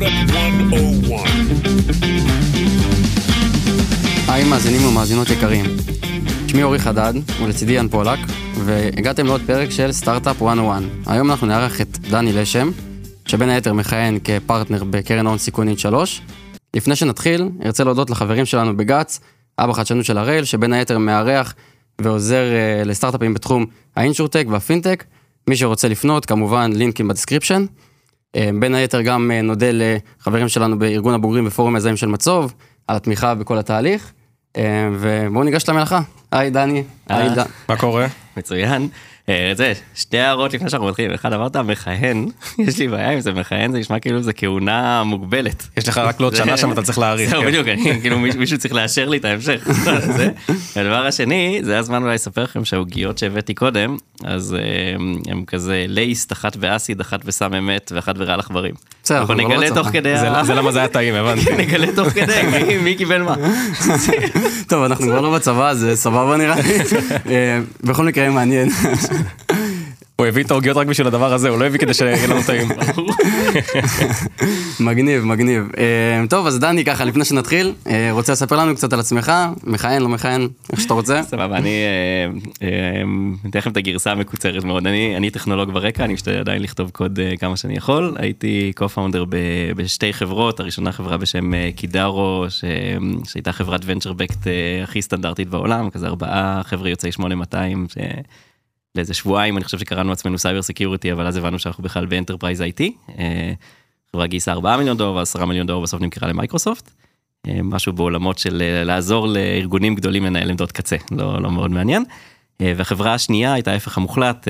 Startup 101. היי מאזינים ומאזינות יקרים. שמי אורי חדד, ולצידי יאן פולק, והגעתם לעוד פרק של סטארט-אפ 101. היום אנחנו נארח את דני לשם, שבין היתר מכהן כפרטנר בקרן הון סיכונית 3. לפני שנתחיל, ארצה להודות לחברים שלנו בגץ, אבא חדשנות של הראל, שבין היתר מארח ועוזר uh, לסטארט-אפים בתחום האינשורטק והפינטק. מי שרוצה לפנות, כמובן לינקים ב description. אה, בין היתר גם אה, נודה לחברים שלנו בארגון הבוגרים בפורום מזהים של מצוב, על התמיכה בכל התהליך. אה, ובואו ניגש למלאכה. היי דני, היי דן. מה קורה? מצוין. אה, זה, שתי הערות לפני שאנחנו מתחילים. אחד אמרת מכהן, יש לי בעיה עם זה, מכהן זה נשמע כאילו זה כהונה מוגבלת. יש לך רק לעוד שנה שם אתה צריך להאריך. זהו, כן. בדיוק, כאילו מישהו צריך לאשר לי את ההמשך. זה. והדבר השני, זה הזמן אולי לספר לכם שהעוגיות שהבאתי קודם, אז אה, הם כזה לייסט, אחת באסיד, אחת בסם אמת ואחת ברעל עכברים. בסדר, אנחנו לא נגלה. תוך כדי, זה- ה- זה למה זה היה טעים, הבנתי. נגלה תוך כדי מי- קיבל מה. טוב, אנחנו כבר לא בצבא, אז אה, סבבה נראה לי. אה, בכל מקרה מעניין. הוא הביא את העוגיות רק בשביל הדבר הזה, הוא לא הביא כדי שיהיה לנו טעים. מגניב, מגניב. אה, טוב, אז דני, ככה, לפני שנתחיל, אה, רוצה לספר לנו קצת על עצמך? מכהן, לא מכהן, איך שאתה רוצה. סבבה, אני אה, אה, אתן לכם את הגרסה המקוצרת מאוד. אני אני טכנולוג ברקע, אני משתדל עדיין לכתוב קוד כמה שאני יכול. הייתי co-founder בשתי חברות, הראשונה חברה בשם קידארו, שהייתה חברת venture backed הכי סטנדרטית בעולם, כזה ארבעה חבר'ה יוצאי 8200. לאיזה שבועיים אני חושב שקראנו לעצמנו cyber security אבל אז הבנו שאנחנו בכלל ב enterprise IT. אה, חברה גייסה 4 מיליון דולר ו10 מיליון דולר בסוף נמכרה למייקרוסופט. אה, משהו בעולמות של אה, לעזור לארגונים גדולים לנהל עמדות קצה, לא, לא מאוד מעניין. והחברה השנייה הייתה ההפך המוחלט,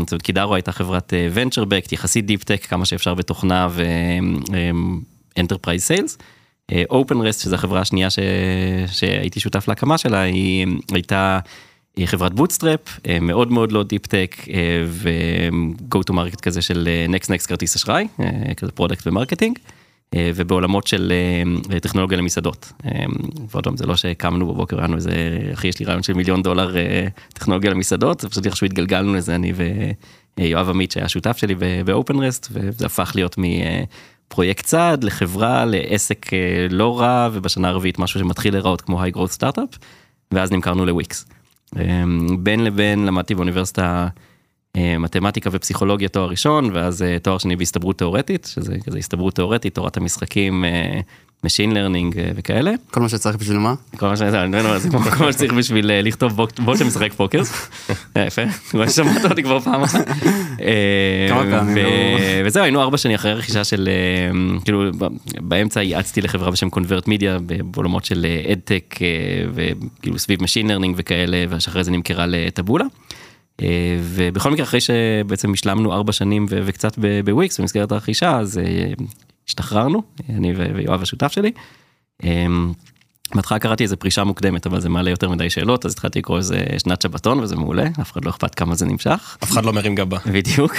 זאת אומרת קידארו הייתה חברת venture backed, יחסית deep tech כמה שאפשר בתוכנה ו enterprise sales. אופנרסט שזה החברה השנייה ש... שהייתי שותף להקמה שלה היא הייתה אה, חברת bootstrap מאוד מאוד לא deep tech ו-go to market כזה של next next כרטיס אשראי אה, כזה product ו marketing. אה, ובעולמות של אה, טכנולוגיה למסעדות. אה, ועוד פעם זה לא שקמנו בבוקר לנו איזה אחי יש לי רעיון של מיליון דולר אה, טכנולוגיה למסעדות זה פשוט איכשהו התגלגלנו לזה אני ויואב עמית שהיה שותף שלי באופנרסט וזה הפך להיות מפרויקט צעד לחברה לעסק אה, לא רע ובשנה הרביעית משהו שמתחיל להיראות כמו היי גרוט סטארט-אפ ואז נמכרנו לוויקס. אה, בין לבין למדתי באוניברסיטה אה, מתמטיקה ופסיכולוגיה תואר ראשון ואז אה, תואר שני בהסתברות תאורטית שזה כזה הסתברות תאורטית תורת המשחקים אה, Machine Learning אה, וכאלה. כל מה שצריך בשביל מה? כל מה כל מה שצריך בשביל אה, לכתוב בוט שמשחק פוקר. אה, יפה, כבר שמעת אותי כבר פעם אחת. לא. וזהו היינו ארבע שנים אחרי רכישה של כאילו באמצע ייעצתי לחברה בשם קונברט מידיה בעולמות של אדטק וכאילו סביב Machine Learning וכאלה ושאחרי זה נמכרה לטבולה. ובכל מקרה אחרי שבעצם השלמנו ארבע שנים וקצת בוויקס במסגרת הרכישה אז השתחררנו אני ויואב השותף שלי. אה, בהתחלה קראתי איזה פרישה מוקדמת אבל זה מעלה יותר מדי שאלות אז התחלתי לקרוא איזה שנת שבתון וזה מעולה אף אחד לא אכפת כמה זה נמשך. אף אחד לא מרים גבה. בדיוק.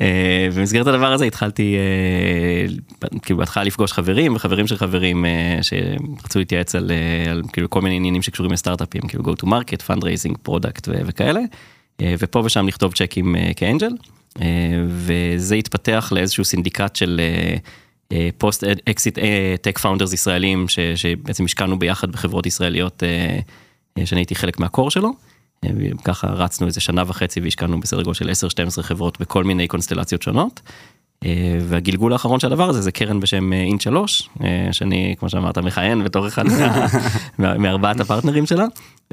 אה, במסגרת הדבר הזה התחלתי אה, כאילו בהתחלה לפגוש חברים וחברים של חברים אה, שרצו להתייעץ על, על כאילו כל מיני עניינים שקשורים לסטארט-אפים כאילו go to market, fundraising, product ו- וכאלה. ופה ושם לכתוב צ'קים כ angel. וזה התפתח לאיזשהו סינדיקט של post exit tech founders ישראלים ש- שבעצם השקענו ביחד בחברות ישראליות אה, אה, שאני הייתי חלק מה core שלו. אה, ככה רצנו איזה שנה וחצי והשקענו בסדר גודל של 10-12 חברות בכל מיני קונסטלציות שונות. אה, והגלגול האחרון של הדבר הזה זה קרן בשם אינט 3 שאני כמו שאמרת מכהן בתור אחד מארבעת הפרטנרים שלה.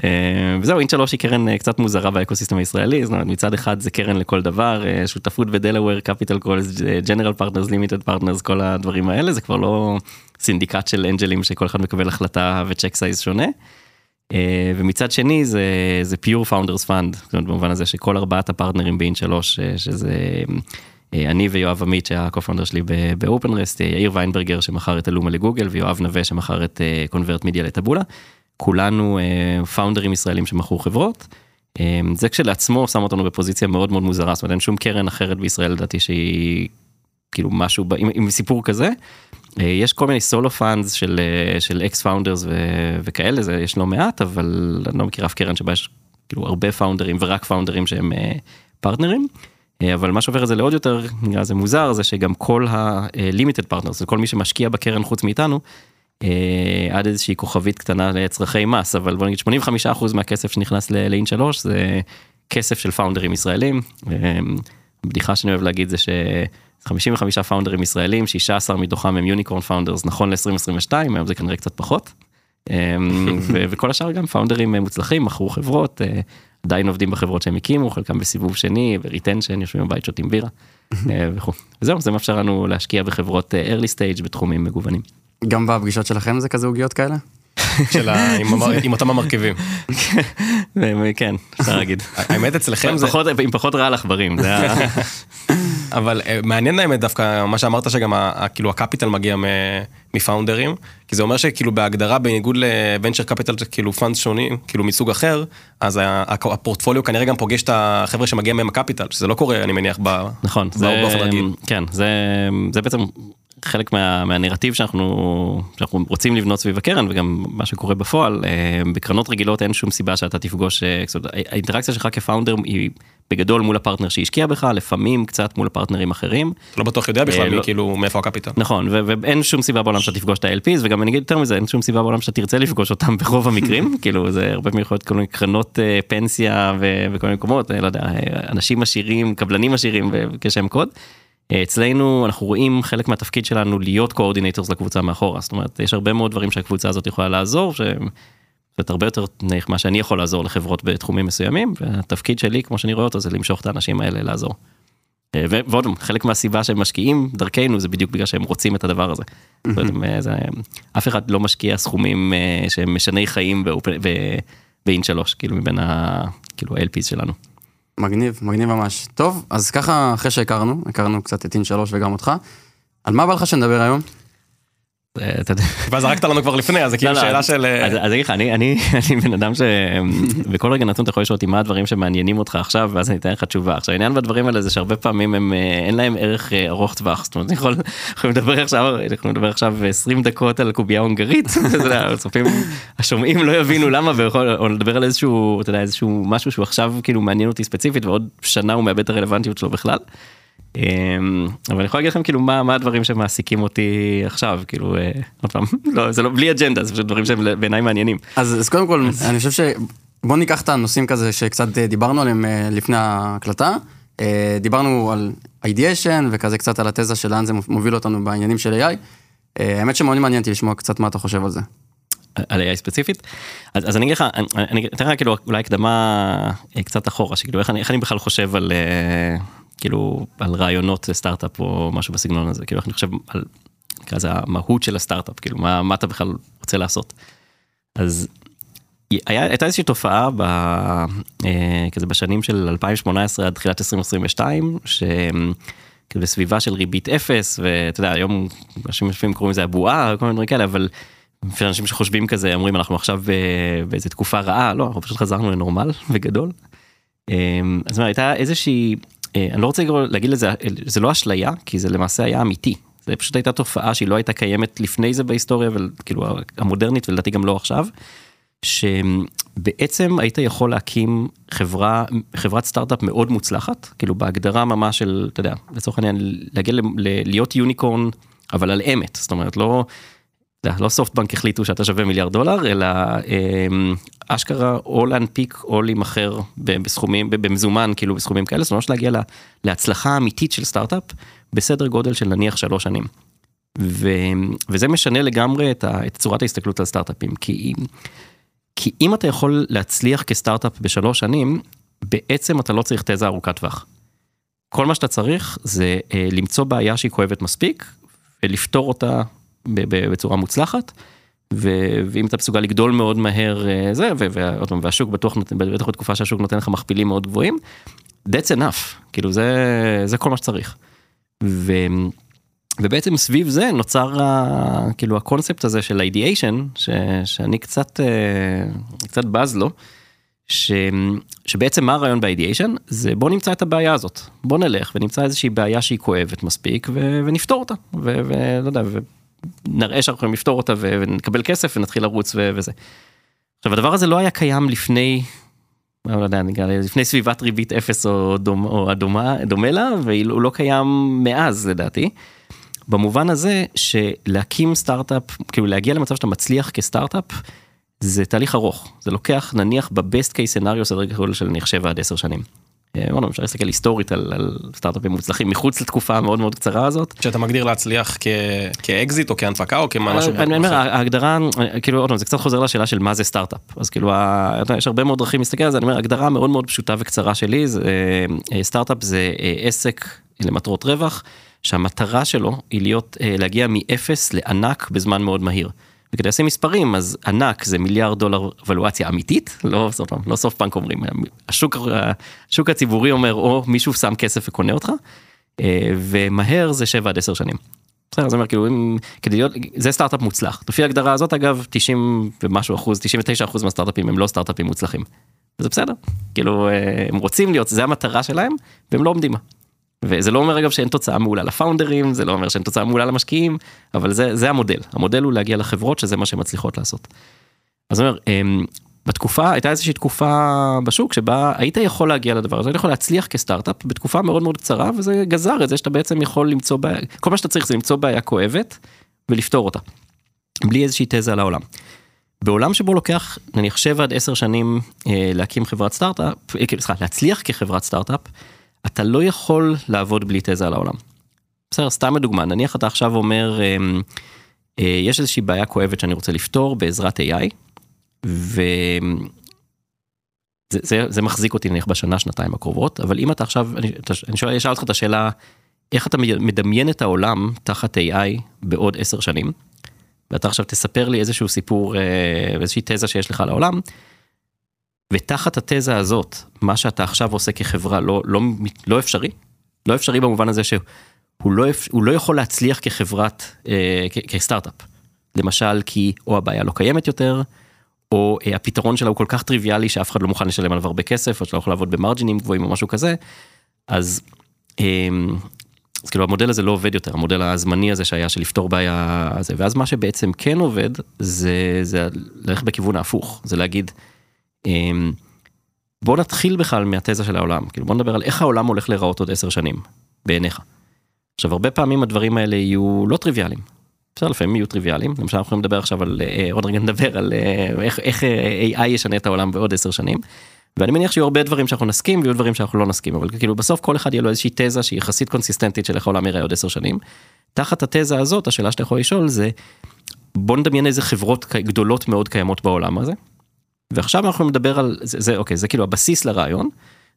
אה, וזהו אינט 3 היא קרן אה, קצת מוזרה ב ecosystem הישראלי זאת אומרת מצד אחד זה קרן לכל דבר אה, שותפות בדלוור capital calls general partners limited partners כל הדברים האלה זה כבר לא סינדיקט של אנג'לים שכל אחד מקבל החלטה ו check size שונה. אה, ומצד שני זה זה pure founders fund במובן הזה שכל ארבעת הפרטנרים באינט 3 אה, שזה אה, אני ויואב עמית שהיה ה-co-founder שלי באופנרסט יאיר ויינברגר שמכר את אלומה לגוגל ויואב נווה שמכר את קונברט מידיה לטבולה. כולנו אה, פאונדרים ישראלים שמכרו חברות. אה, זה כשלעצמו שם אותנו בפוזיציה מאוד מאוד מוזרה זאת אומרת אין שום קרן אחרת בישראל לדעתי שהיא כאילו משהו עם, עם סיפור כזה. אה, יש כל מיני solo funds של אה, של ex founders וכאלה זה יש לא מעט אבל אני לא מכיר אף קרן שבה יש כאילו הרבה פאונדרים ורק פאונדרים שהם אה, פרטנרים. אה, אבל מה שהופך את זה לעוד יותר, נראה זה מוזר, זה שגם כל ה-limited partners, כל מי שמשקיע בקרן חוץ מאיתנו, אה, עד איזושהי כוכבית קטנה לצרכי מס, אבל בוא נגיד 85% מהכסף שנכנס לאינט 3 זה כסף של פאונדרים ישראלים. בדיחה שאני אוהב להגיד זה ש... 55 פאונדרים ישראלים, 16 מתוכם הם unicorn founders נכון ל-2022, היום זה כנראה קצת פחות. וכל השאר גם פאונדרים מוצלחים, מכרו חברות, עדיין עובדים בחברות שהם הקימו, חלקם בסיבוב שני, ו retention, יושבים בבית שותים בירה וכו'. וזהו, זה מאפשר לנו להשקיע בחברות early stage בתחומים מגוונים. גם בפגישות שלכם זה כזה עוגיות כאלה? של ה... עם אותם המרכיבים. כן, אפשר להגיד. האמת אצלכם זה... עם פחות רעל עכברים. אבל מעניין האמת דווקא מה שאמרת שגם כאילו ה capital מגיע מפאונדרים, כי זה אומר שכאילו בהגדרה בניגוד ל venture capital כאילו fund שונים, כאילו מסוג אחר, אז הפורטפוליו כנראה גם פוגש את החבר'ה שמגיע מהם ה capital, שזה לא קורה אני מניח נכון, באופן רגיל. כן, זה בעצם חלק מה, מהנרטיב שאנחנו, שאנחנו רוצים לבנות סביב הקרן וגם מה שקורה בפועל, אה, בקרנות רגילות אין שום סיבה שאתה תפגוש, אה, זאת אומרת, האינטראקציה שלך כפאונדר היא בגדול מול הפרטנר שהשקיע בך, לפעמים קצת מול הפרטנרים אחרים. לא בטוח יודע בכלל אה, מי לא, כאילו מאיפה הקפיטל. נכון, ואין שום סיבה בעולם שאתה תפגוש את ה-LPs וגם אני אגיד יותר מזה, אין שום סיבה בעולם שאתה תרצה לפגוש אותם ברוב המקרים, כאילו זה הרבה פעמים יכול להיות כל מיני קרנות פנסיה וכל מיני מקומות, לא יודע, אנשים עשירים, קבלנים עשירים כשם קוד. אצלנו אנחנו רואים חלק מהתפקיד שלנו להיות coordinators לקבוצה מאחורה, זאת אומרת יש הרבה מאוד דברים שהקבוצה הזאת יכולה לעזור, שזה הרבה יותר מה שאני יכול לעזור לחברות בתחומים מסוימים, והתפקיד שלי כמו שאני רואה אותו זה למשוך את האנשים האלה לעזור. אה, ועוד חלק מהסיבה שהם משקיעים דרכנו זה בדיוק בגלל שהם רוצים את הדבר הזה. זה, אף אחד לא משקיע סכומים אה, שהם משני חיים באין שלוש כאילו מבין ה... כאילו ה-LPs שלנו. מגניב, מגניב ממש. טוב, אז ככה אחרי שהכרנו, הכרנו קצת את אין שלוש וגם אותך, על מה בא לך שנדבר היום? כבר זרקת לנו כבר לפני אז זה כאילו לא, לא, שאלה של אה, אז אני אגיד לך אני בן אדם שבכל רגע נתון אתה יכול לשאול אותי מה הדברים שמעניינים אותך עכשיו ואז אני אתן לך תשובה. עכשיו העניין בדברים האלה זה שהרבה פעמים הם אה, אין להם ערך אה, ארוך טווח. זאת אומרת אני יכול לדבר עכשיו אנחנו נדבר עכשיו 20 דקות על קובייה הונגרית. השומעים לא יבינו למה או לדבר על איזשהו אתה יודע איזשהו משהו שהוא עכשיו כאילו מעניין אותי ספציפית ועוד שנה הוא מאבד את הרלוונטיות שלו בכלל. אמ, אבל אני יכול להגיד לכם כאילו מה מה הדברים שמעסיקים אותי עכשיו כאילו אה, עוד פעם לא זה לא בלי אג'נדה זה פשוט דברים שהם בעיניי מעניינים. אז, אז קודם כל אני חושב שבוא ניקח את הנושאים כזה שקצת אה, דיברנו עליהם אה, לפני ההקלטה דיברנו על אידיאשן וכזה קצת על התזה של לאן זה מוביל אותנו בעניינים של AI. האמת שמאוד מעניין אותי לשמוע קצת מה אתה חושב על זה. על AI ספציפית אז, אז אני אגיד לך אני אתן לך כאילו אולי הקדמה קצת אחורה שכאילו איך אני, איך אני בכלל חושב על כאילו על רעיונות סטארט-אפ או משהו בסגנון הזה, כאילו אני חושב על כזה המהות של הסטארט-אפ, כאילו מה, מה אתה בכלל רוצה לעשות. אז היה, הייתה איזושהי תופעה ב, אה, כזה בשנים של 2018 עד תחילת 2022, שבסביבה של ריבית אפס, ואתה יודע, היום אנשים לפעמים קוראים לזה הבועה, כל מיני דברים כאלה, אבל אנשים שחושבים כזה אומרים אנחנו עכשיו באיזה תקופה רעה, לא, אנחנו פשוט חזרנו לנורמל וגדול. אה, אז הייתה איזושהי אה, אני לא רוצה להגיד לזה, זה לא אשליה, כי זה למעשה היה אמיתי. זה פשוט הייתה תופעה שהיא לא הייתה קיימת לפני זה בהיסטוריה, וכאילו המודרנית ולדעתי גם לא עכשיו, שבעצם היית יכול להקים חברה, חברת סטארט-אפ מאוד מוצלחת, כאילו בהגדרה ממש של, אתה יודע, לצורך העניין, להגיע להיות יוניקורן, אבל על אמת, זאת אומרת, לא... לא סופטבנק החליטו שאתה שווה מיליארד דולר, אלא אמ, אשכרה או להנפיק או להימכר בסכומים, במזומן, כאילו בסכומים כאלה, זאת אומרת להגיע להצלחה אמיתית של סטארט-אפ בסדר גודל של נניח שלוש שנים. ו, וזה משנה לגמרי את, ה, את צורת ההסתכלות על סטארט-אפים, כי, כי אם אתה יכול להצליח כסטארט-אפ בשלוש שנים, בעצם אתה לא צריך תזה ארוכת טווח. כל מה שאתה צריך זה אה, למצוא בעיה שהיא כואבת מספיק, ולפתור אותה בצורה מוצלחת. ואם אתה מסוגל לגדול מאוד מהר אה, זה והשוק בטוח בטח בתקופה שהשוק נותן לך מכפילים מאוד גבוהים. That's enough כאילו זה זה כל מה שצריך. ו, ובעצם סביב זה נוצר כאילו הקונספט הזה של אידיאשן שאני קצת אה, קצת בז לו. ש, שבעצם מה הרעיון באידיאשן זה בוא נמצא את הבעיה הזאת בוא נלך ונמצא איזושהי בעיה שהיא כואבת מספיק ו, ונפתור אותה ולא יודע. נראה שאנחנו יכולים לפתור אותה ונקבל כסף ונתחיל לרוץ וזה. עכשיו הדבר הזה לא היה קיים לפני לא יודע, לזה, לפני סביבת ריבית אפס או, דומה, או הדומה, דומה לה, והוא לא קיים מאז לדעתי. במובן הזה שלהקים סטארט-אפ, כאילו להגיע למצב שאתה מצליח כסטארט-אפ, זה תהליך ארוך, זה לוקח נניח בבסט קייס סנאריו סדר גודל של נניח 7 עד 10 שנים. בוא נאמר, אפשר להסתכל היסטורית על, על סטארט-אפים מוצלחים מחוץ לתקופה המאוד מאוד קצרה הזאת. שאתה מגדיר להצליח כ... כאקזיט או כהנפקה או כמשהו. אני אומר, ההגדרה, כאילו, עוד פעם, זה קצת חוזר לשאלה של מה זה סטארט-אפ. אז כאילו, יש הרבה מאוד דרכים להסתכל על זה, אני אומר, הגדרה מאוד מאוד פשוטה וקצרה שלי, זה, אה, סטארט-אפ זה אה, עסק למטרות רווח, שהמטרה שלו היא להיות, אה, להגיע מאפס לענק בזמן מאוד מהיר. וכדי לשים מספרים אז ענק זה מיליארד דולר valuation אמיתית לא סופט לא סופט באנק אומרים השוק השוק הציבורי אומר או מישהו שם כסף וקונה אותך אה, ומהר זה 7 עד 10 שנים. בסדר, זה אומר כאילו אם כדי להיות זה סטארט-אפ מוצלח לפי ההגדרה הזאת אגב 90 ומשהו אחוז 99 אחוז מהסטארט-אפים הם לא סטארט-אפים מוצלחים. זה בסדר כאילו אה, הם רוצים להיות זה המטרה שלהם והם לא עומדים. וזה לא אומר אגב שאין תוצאה מעולה לפאונדרים, זה לא אומר שאין תוצאה מעולה למשקיעים, אבל זה, זה המודל. המודל הוא להגיע לחברות שזה מה שהן מצליחות לעשות. אז אני אומר, אמ, בתקופה, הייתה איזושהי תקופה בשוק שבה היית יכול להגיע לדבר הזה, היית יכול להצליח כסטארט-אפ בתקופה מאוד מאוד קצרה, וזה גזר את זה שאתה בעצם יכול למצוא בעיה, כל מה שאתה צריך זה למצוא בעיה כואבת ולפתור אותה. בלי איזושהי תזה על העולם. בעולם שבו לוקח נניח 7 עד 10 שנים אה, להקים חברת סטארט-אפ, אה, כאילו, סליחה, להצליח כחברת סטארט-אפ, אתה לא יכול לעבוד בלי תזה על העולם. בסדר, סתם לדוגמה, נניח אתה עכשיו אומר, אה, אה, יש איזושהי בעיה כואבת שאני רוצה לפתור בעזרת AI, וזה זה, זה מחזיק אותי נניח בשנה, שנתיים הקרובות, אבל אם אתה עכשיו, אני, אני שואל, אשאל אותך את השאלה, איך אתה מדמיין את העולם תחת AI בעוד עשר שנים, ואתה עכשיו תספר לי איזשהו סיפור, אה, איזושהי תזה שיש לך לעולם, ותחת התזה הזאת, מה שאתה עכשיו עושה כחברה לא, לא, לא אפשרי, לא אפשרי במובן הזה שהוא לא, הוא לא יכול להצליח כחברת, אה, כסטארט-אפ. למשל כי או הבעיה לא קיימת יותר, או אה, הפתרון שלה הוא כל כך טריוויאלי שאף אחד לא מוכן לשלם עליו הרבה כסף, או שאתה לא יכול לעבוד במרג'ינים גבוהים או משהו כזה, אז, אה, אז כאילו המודל הזה לא עובד יותר, המודל הזמני הזה שהיה של לפתור בעיה הזה, ואז מה שבעצם כן עובד, זה, זה ללכת בכיוון ההפוך, זה להגיד, בוא נתחיל בכלל מהתזה של העולם, כאילו בוא נדבר על איך העולם הולך להיראות עוד עשר שנים, בעיניך. עכשיו הרבה פעמים הדברים האלה יהיו לא טריוויאליים. בסדר, לפעמים יהיו טריוויאליים, למשל אנחנו יכולים לדבר עכשיו על, אה, עוד רגע נדבר על אה, איך, איך אה, AI ישנה את העולם בעוד עשר שנים. ואני מניח שיהיו הרבה דברים שאנחנו נסכים ויהיו דברים שאנחנו לא נסכים, אבל כאילו בסוף כל אחד יהיה לו איזושהי תזה שהיא יחסית קונסיסטנטית של איך העולם יראה עוד עשר שנים. תחת התזה הזאת השאלה שאתה יכול לשאול זה בוא נדמיין איזה חברות גדולות מאוד קיימות בעולם הזה ועכשיו אנחנו נדבר על זה, זה אוקיי זה כאילו הבסיס לרעיון.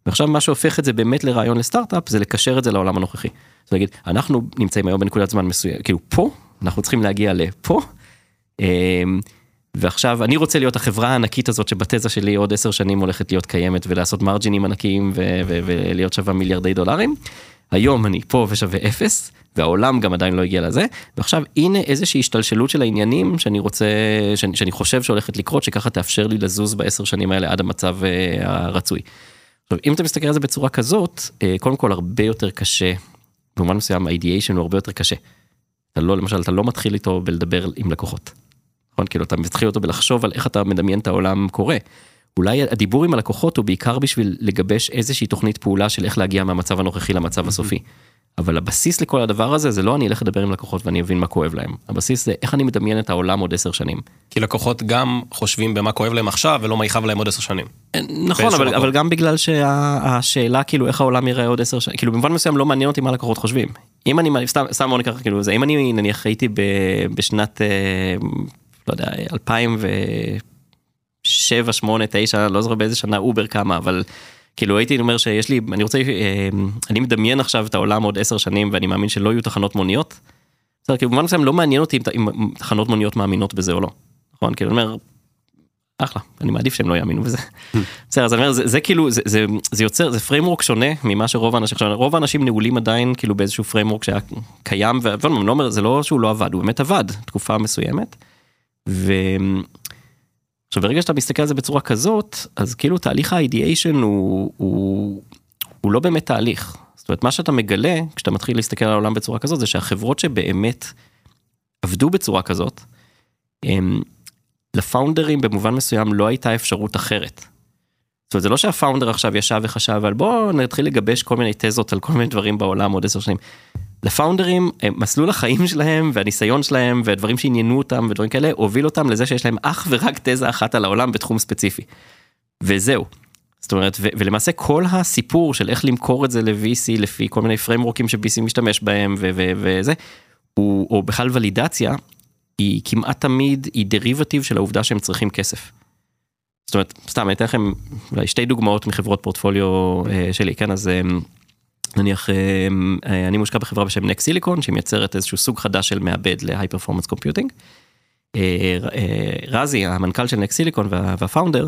ועכשיו מה שהופך את זה באמת לרעיון לסטארט-אפ זה לקשר את זה לעולם הנוכחי. זאת אומרת, אנחנו נמצאים היום בנקודת זמן מסוים כאילו פה אנחנו צריכים להגיע לפה. אמ, ועכשיו אני רוצה להיות החברה הענקית הזאת שבתזה שלי עוד עשר שנים הולכת להיות קיימת ולעשות מרג'ינים ענקיים ולהיות שווה מיליארדי דולרים. היום אני פה ושווה אפס והעולם גם עדיין לא הגיע לזה ועכשיו הנה איזושהי השתלשלות של העניינים שאני רוצה שאני, שאני חושב שהולכת לקרות שככה תאפשר לי לזוז בעשר שנים האלה עד המצב uh, הרצוי. עכשיו אם אתה מסתכל על זה בצורה כזאת uh, קודם כל הרבה יותר קשה במובן מסוים האידיאשן הוא הרבה יותר קשה. אתה לא למשל אתה לא מתחיל איתו בלדבר עם לקוחות. נכון כאילו אתה מתחיל אותו בלחשוב על איך אתה מדמיין את העולם קורה. אולי הדיבור עם הלקוחות הוא בעיקר בשביל לגבש איזושהי תוכנית פעולה של איך להגיע מהמצב הנוכחי למצב הסופי. אבל הבסיס לכל הדבר הזה זה לא אני אלך לדבר עם לקוחות ואני אבין מה כואב להם. הבסיס זה איך אני מדמיין את העולם עוד עשר שנים. כי לקוחות גם חושבים במה כואב להם עכשיו ולא מה יכאב להם עוד עשר שנים. נכון אבל, אבל גם בגלל שהשאלה כאילו איך העולם יראה עוד עשר שנים כאילו במובן מסוים לא מעניין אותי מה לקוחות חושבים. אם אני סתם סתם בוא ניקח כאילו זה אם אני נניח הייתי בשנת אה, לא יודע 2007 8 9 לא זוכר באיזה שנה אובר קמה אבל. כאילו הייתי אומר שיש לי אני רוצה אה, אני מדמיין עכשיו את העולם עוד 10 שנים ואני מאמין שלא יהיו תחנות מוניות. בסדר, כאילו במובן מסוים לא מעניין אותי אם תחנות מוניות מאמינות בזה או לא. נכון כאילו אני אומר. אחלה אני מעדיף שהם לא יאמינו בזה. בסדר אז אני אומר זה, זה כאילו זה, זה, זה יוצר זה framework שונה ממה שרוב האנשים עכשיו רוב האנשים נעולים עדיין כאילו באיזשהו framework שהיה קיים ואני לא אומר זה לא שהוא לא עבד הוא באמת עבד תקופה מסוימת. ו... עכשיו ברגע שאתה מסתכל על זה בצורה כזאת אז כאילו תהליך ה ideation הוא, הוא, הוא לא באמת תהליך. זאת אומרת מה שאתה מגלה כשאתה מתחיל להסתכל על העולם בצורה כזאת זה שהחברות שבאמת עבדו בצורה כזאת. הם, לפאונדרים במובן מסוים לא הייתה אפשרות אחרת. זאת אומרת, זה לא שהפאונדר עכשיו ישב וחשב על בוא נתחיל לגבש כל מיני תזות על כל מיני דברים בעולם עוד עשר שנים. לפאונדרים, מסלול החיים שלהם והניסיון שלהם והדברים שעניינו אותם ודברים כאלה, הוביל אותם לזה שיש להם אך ורק תזה אחת על העולם בתחום ספציפי. וזהו. זאת אומרת, ו- ולמעשה כל הסיפור של איך למכור את זה ל-VC לפי כל מיני פריימורקים ש-VC משתמש בהם ו- ו- וזה, הוא, או בכלל ולידציה, היא כמעט תמיד, היא דריבטיב של העובדה שהם צריכים כסף. זאת אומרת, סתם, אני אתן לכם אולי שתי דוגמאות מחברות פורטפוליו אה, שלי, כן, אז אה, נניח אה, אני מושקע בחברה בשם נקס סיליקון, שהיא מייצרת איזשהו סוג חדש של מעבד ל-high performance computing. רזי, המנכ"ל של נקס סיליקון והפאונדר,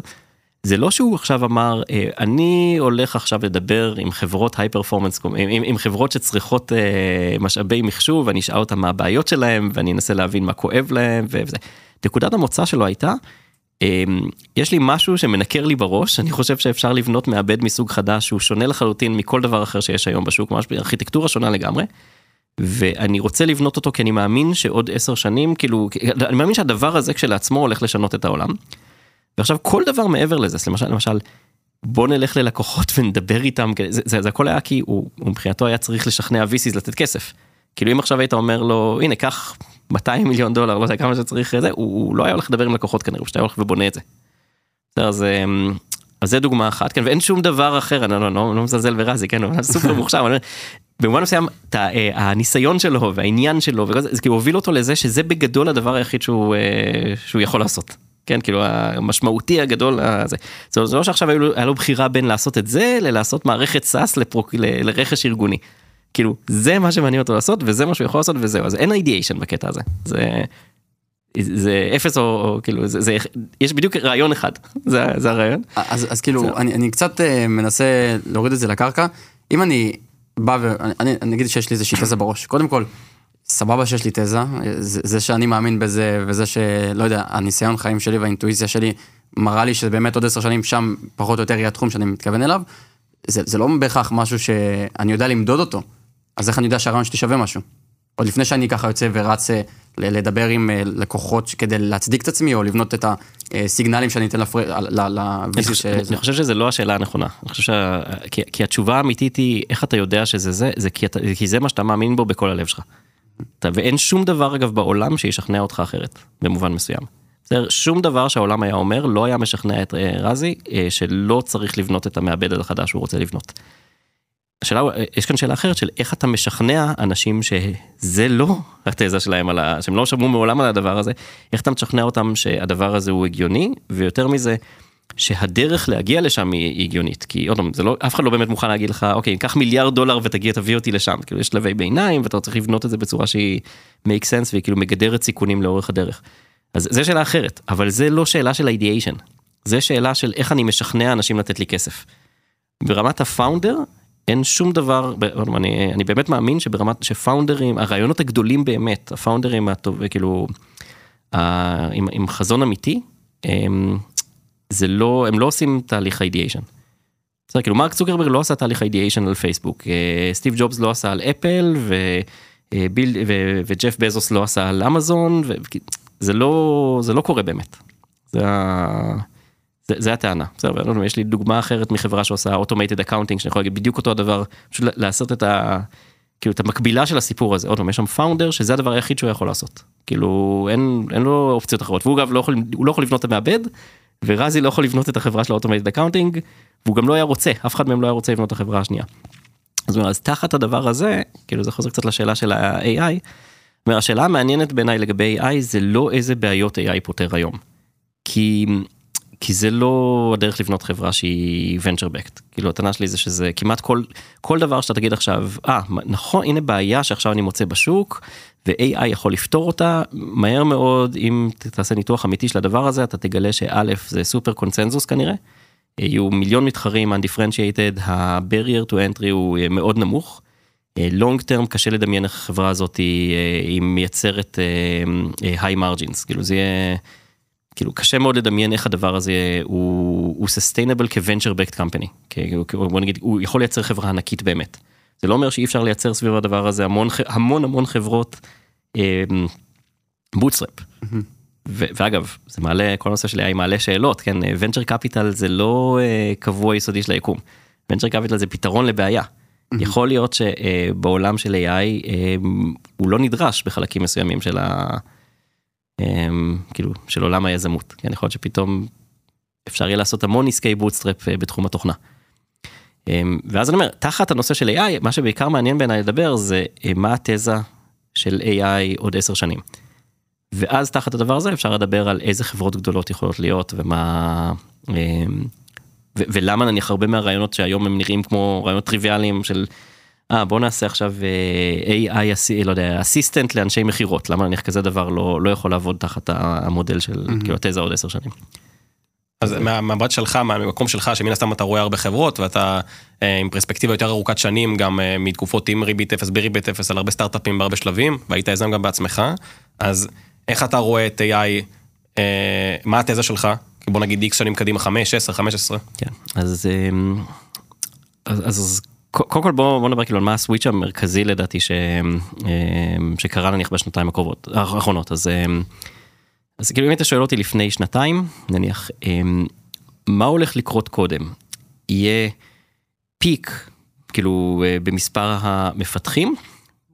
זה לא שהוא עכשיו אמר אני הולך עכשיו לדבר עם חברות היי פרפורמנס עם, עם, חברות שצריכות משאבי מחשוב ואני אשאל אותם מה הבעיות שלהם ואני אנסה להבין מה כואב להם וזה. נקודת המוצא שלו הייתה אמ, יש לי משהו שמנקר לי בראש, אני חושב שאפשר לבנות מעבד מסוג חדש שהוא שונה לחלוטין מכל דבר אחר שיש היום בשוק, ממש ארכיטקטורה שונה לגמרי. ואני רוצה לבנות אותו כי אני מאמין שעוד עשר שנים, כאילו, אני מאמין שהדבר הזה כשלעצמו הולך לשנות את העולם. ועכשיו כל דבר מעבר לזה, למשל, למשל, בוא נלך ללקוחות ונדבר איתם, זה, זה, זה הכל היה כי הוא, הוא מבחינתו היה צריך לשכנע VCs לתת כסף. כאילו אם עכשיו היית אומר לו, הנה, קח 200 מיליון דולר, לא יודע כמה שצריך זה, הוא, הוא לא היה הולך לדבר עם לקוחות כנראה, הוא פשוט היה הולך ובונה את זה. אז, אמ, אז זה דוגמה אחת, כן, ואין שום דבר אחר, אני לא, לא, לא, לא מזלזל ברזי, כן, הוא סופר מוכשר, במובן מסוים, אה, הניסיון שלו והעניין שלו, זה כאילו הוביל אותו לזה שזה בגדול הדבר היחיד שהוא, אה, שהוא יכול לעשות. כן, כאילו המשמעותי הגדול הזה. זה לא שעכשיו היה לו בחירה בין לעשות את זה ללעשות מערכת סאס לרכש ארגוני. כאילו זה מה שמעניין אותו לעשות וזה מה שהוא יכול לעשות וזהו אז אין אידיאשן בקטע הזה זה. זה אפס או, או כאילו זה, זה יש בדיוק רעיון אחד זה, זה הרעיון. אז, אז כאילו זה... אני, אני קצת uh, מנסה להוריד את זה לקרקע אם אני בא ואני אני אגיד שיש לי איזושהי תזה בראש קודם כל סבבה שיש לי תזה זה, זה שאני מאמין בזה וזה שלא יודע הניסיון חיים שלי והאינטואיציה שלי מראה לי שבאמת עוד עשר שנים שם פחות או יותר יהיה התחום שאני מתכוון אליו. זה, זה לא בהכרח משהו שאני יודע למדוד אותו. אז איך אני יודע שהרעיון שלי שווה משהו? עוד לפני שאני ככה יוצא ורץ אה, לדבר עם אה, לקוחות כדי להצדיק את עצמי, או לבנות את הסיגנלים שאני אתן לוויזי ש... אני חושב שזה לא השאלה הנכונה. אני חושב שה... כי, כי התשובה האמיתית היא, איך אתה יודע שזה זה, זה כי, אתה, כי זה מה שאתה מאמין בו בכל הלב שלך. ואין שום דבר אגב בעולם שישכנע אותך אחרת, במובן מסוים. בסדר, שום דבר שהעולם היה אומר לא היה משכנע את אה, רזי שלא צריך לבנות את המעבד החדש שהוא רוצה לבנות. השאלה, יש כאן שאלה אחרת של איך אתה משכנע אנשים שזה לא התזה שלהם על ה... שהם לא שמעו מעולם על הדבר הזה, איך אתה משכנע אותם שהדבר הזה הוא הגיוני, ויותר מזה, שהדרך להגיע לשם היא הגיונית, כי עוד פעם, לא, אף אחד לא באמת מוכן להגיד לך, אוקיי, קח מיליארד דולר ותגיע, תביא אותי לשם, כאילו יש שלבי ביניים ואתה צריך לבנות את זה בצורה שהיא make sense והיא כאילו מגדרת סיכונים לאורך הדרך. אז זה שאלה אחרת, אבל זה לא שאלה של אידיאשן, זה שאלה של איך אני משכנע אנשים לתת לי כסף. ברמת הפאונדר, אין שום דבר, אני, אני באמת מאמין שברמת, שפאונדרים, הרעיונות הגדולים באמת, הפאונדרים הטוב, כאילו, עם, עם חזון אמיתי, הם, זה לא, הם לא עושים תהליך אידיאשן. בסדר, כאילו מרק צוקרברג לא עשה תהליך אידיאשן על פייסבוק, אה, סטיב ג'ובס לא עשה על אפל, וביל, ו, וג'ף בזוס לא עשה על אמזון, וזה לא, זה לא קורה באמת. זה ה... זה, זה הטענה, בסדר, יש לי דוגמה אחרת מחברה שעושה automated accounting שאני יכול להגיד בדיוק אותו הדבר, פשוט לעשות את ה... כאילו את המקבילה של הסיפור הזה, עוד פעם יש שם founder שזה הדבר היחיד שהוא יכול לעשות, כאילו אין, אין לו אופציות אחרות, והוא אגב לא יכול, הוא לא יכול לבנות את המעבד, ורזי לא יכול לבנות את החברה של ה automated accounting, והוא גם לא היה רוצה, אף אחד מהם לא היה רוצה לבנות את החברה השנייה. אז, אז תחת הדבר הזה, כאילו זה חוזר קצת לשאלה של ה-AI, השאלה המעניינת בעיניי לגבי AI זה לא איזה בעיות AI פותר היום. כי כי זה לא הדרך לבנות חברה שהיא venture backed. כאילו הטענה שלי זה שזה כמעט כל, כל דבר שאתה תגיד עכשיו, אה, ah, נכון, הנה בעיה שעכשיו אני מוצא בשוק, ו-AI יכול לפתור אותה, מהר מאוד, אם תעשה ניתוח אמיתי של הדבר הזה, אתה תגלה שא' זה סופר קונצנזוס כנראה, יהיו מיליון מתחרים undifferentiated, ה barrier to entry הוא מאוד נמוך. long term קשה לדמיין איך החברה הזאת היא, היא מייצרת uh, margins, כאילו זה יהיה... כאילו קשה מאוד לדמיין איך הדבר הזה הוא, הוא sustainable כ venture backed company, כאילו, בוא נגיד, הוא יכול לייצר חברה ענקית באמת. זה לא אומר שאי אפשר לייצר סביב הדבר הזה המון המון המון חברות bootstrap. אמ, ו- ואגב, זה מעלה, כל הנושא של AI מעלה שאלות, כן, venture capital זה לא uh, קבוע יסודי של היקום. venture capital זה פתרון לבעיה. יכול להיות שבעולם של AI הוא לא נדרש בחלקים מסוימים של ה... כאילו, של עולם היזמות, כן, יכול להיות שפתאום אפשר יהיה לעשות המון עסקי bootstrap בתחום התוכנה. ואז אני אומר, תחת הנושא של AI, מה שבעיקר מעניין בעיניי לדבר זה מה התזה של AI עוד עשר שנים. ואז תחת הדבר הזה אפשר לדבר על איזה חברות גדולות יכולות להיות ומה ו- ולמה נניח הרבה מהרעיונות שהיום הם נראים כמו רעיונות טריוויאליים של אה בוא נעשה עכשיו AI לא יודע אסיסטנט לאנשי מכירות למה נניח כזה דבר לא לא יכול לעבוד תחת המודל של mm-hmm. כאילו התזה עוד עשר שנים. אז מהמבט שלך מהמקום שלך שמן הסתם אתה רואה הרבה חברות ואתה אה, עם פרספקטיבה יותר ארוכת שנים גם אה, מתקופות עם ריבית אפס בריבית אפס על הרבה סטארט-אפים בהרבה שלבים והיית יזם גם בעצמך אז איך אתה רואה את AI אה, מה התזה שלך בוא נגיד איקס שנים קדימה, 5, 10, 15. כן, אז, אז, אז קודם כל בוא, בוא נדבר כאילו על מה הסוויץ' המרכזי לדעתי ש, אמ, שקרה נניח בשנתיים הקרובות, האחרונות, אז, אמ, אז כאילו אם אתה שואל אותי לפני שנתיים, נניח, מה הולך לקרות קודם? יהיה פיק, כאילו במספר המפתחים,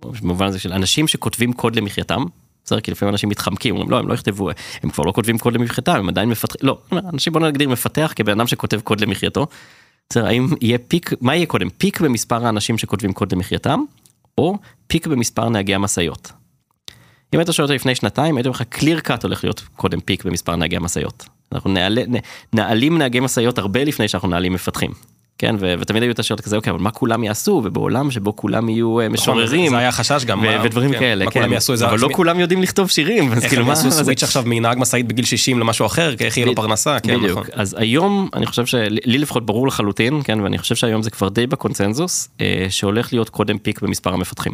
במובן הזה של אנשים שכותבים קוד למחייתם, בסדר? כי לפעמים אנשים מתחמקים, אומרים לא, הם לא יכתבו, הם כבר לא כותבים קוד למחייתם, הם עדיין מפתחים, לא, אנשים בוא נגדיר מפתח כבן אדם שכותב קוד למחייתו. בסדר, האם יהיה פיק, מה יהיה קודם? פיק במספר האנשים שכותבים קוד למחייתם, או פיק במספר נהגי המשאיות. אם היית שואל אותי לפני שנתיים, הייתי אומר לך קליר קאט הולך להיות קודם פיק במספר נהגי המשאיות. אנחנו נעלה, נעלים נהגי משאיות הרבה לפני שאנחנו נעלים מפתחים. כן, ו- ותמיד היו את השאלות כזה, אוקיי, אבל מה כולם יעשו, ובעולם שבו כולם יהיו אה, נכון, משוררים. זה היה חשש גם. ו- ודברים כן, כאלה, מה כן. כולם יעשו. אבל לא כולם יודעים לכתוב שירים, אז כאילו מה... יעשו זה- סוויץ' עכשיו מנהג משאית בגיל 60 למשהו אחר, כי איך יהיה לו פרנסה, כן, בדיוק, נכון. אז היום אני חושב שלי לפחות ברור לחלוטין, כן, ואני חושב שהיום זה כבר די בקונצנזוס, אה, שהולך להיות קודם פיק במספר המפתחים.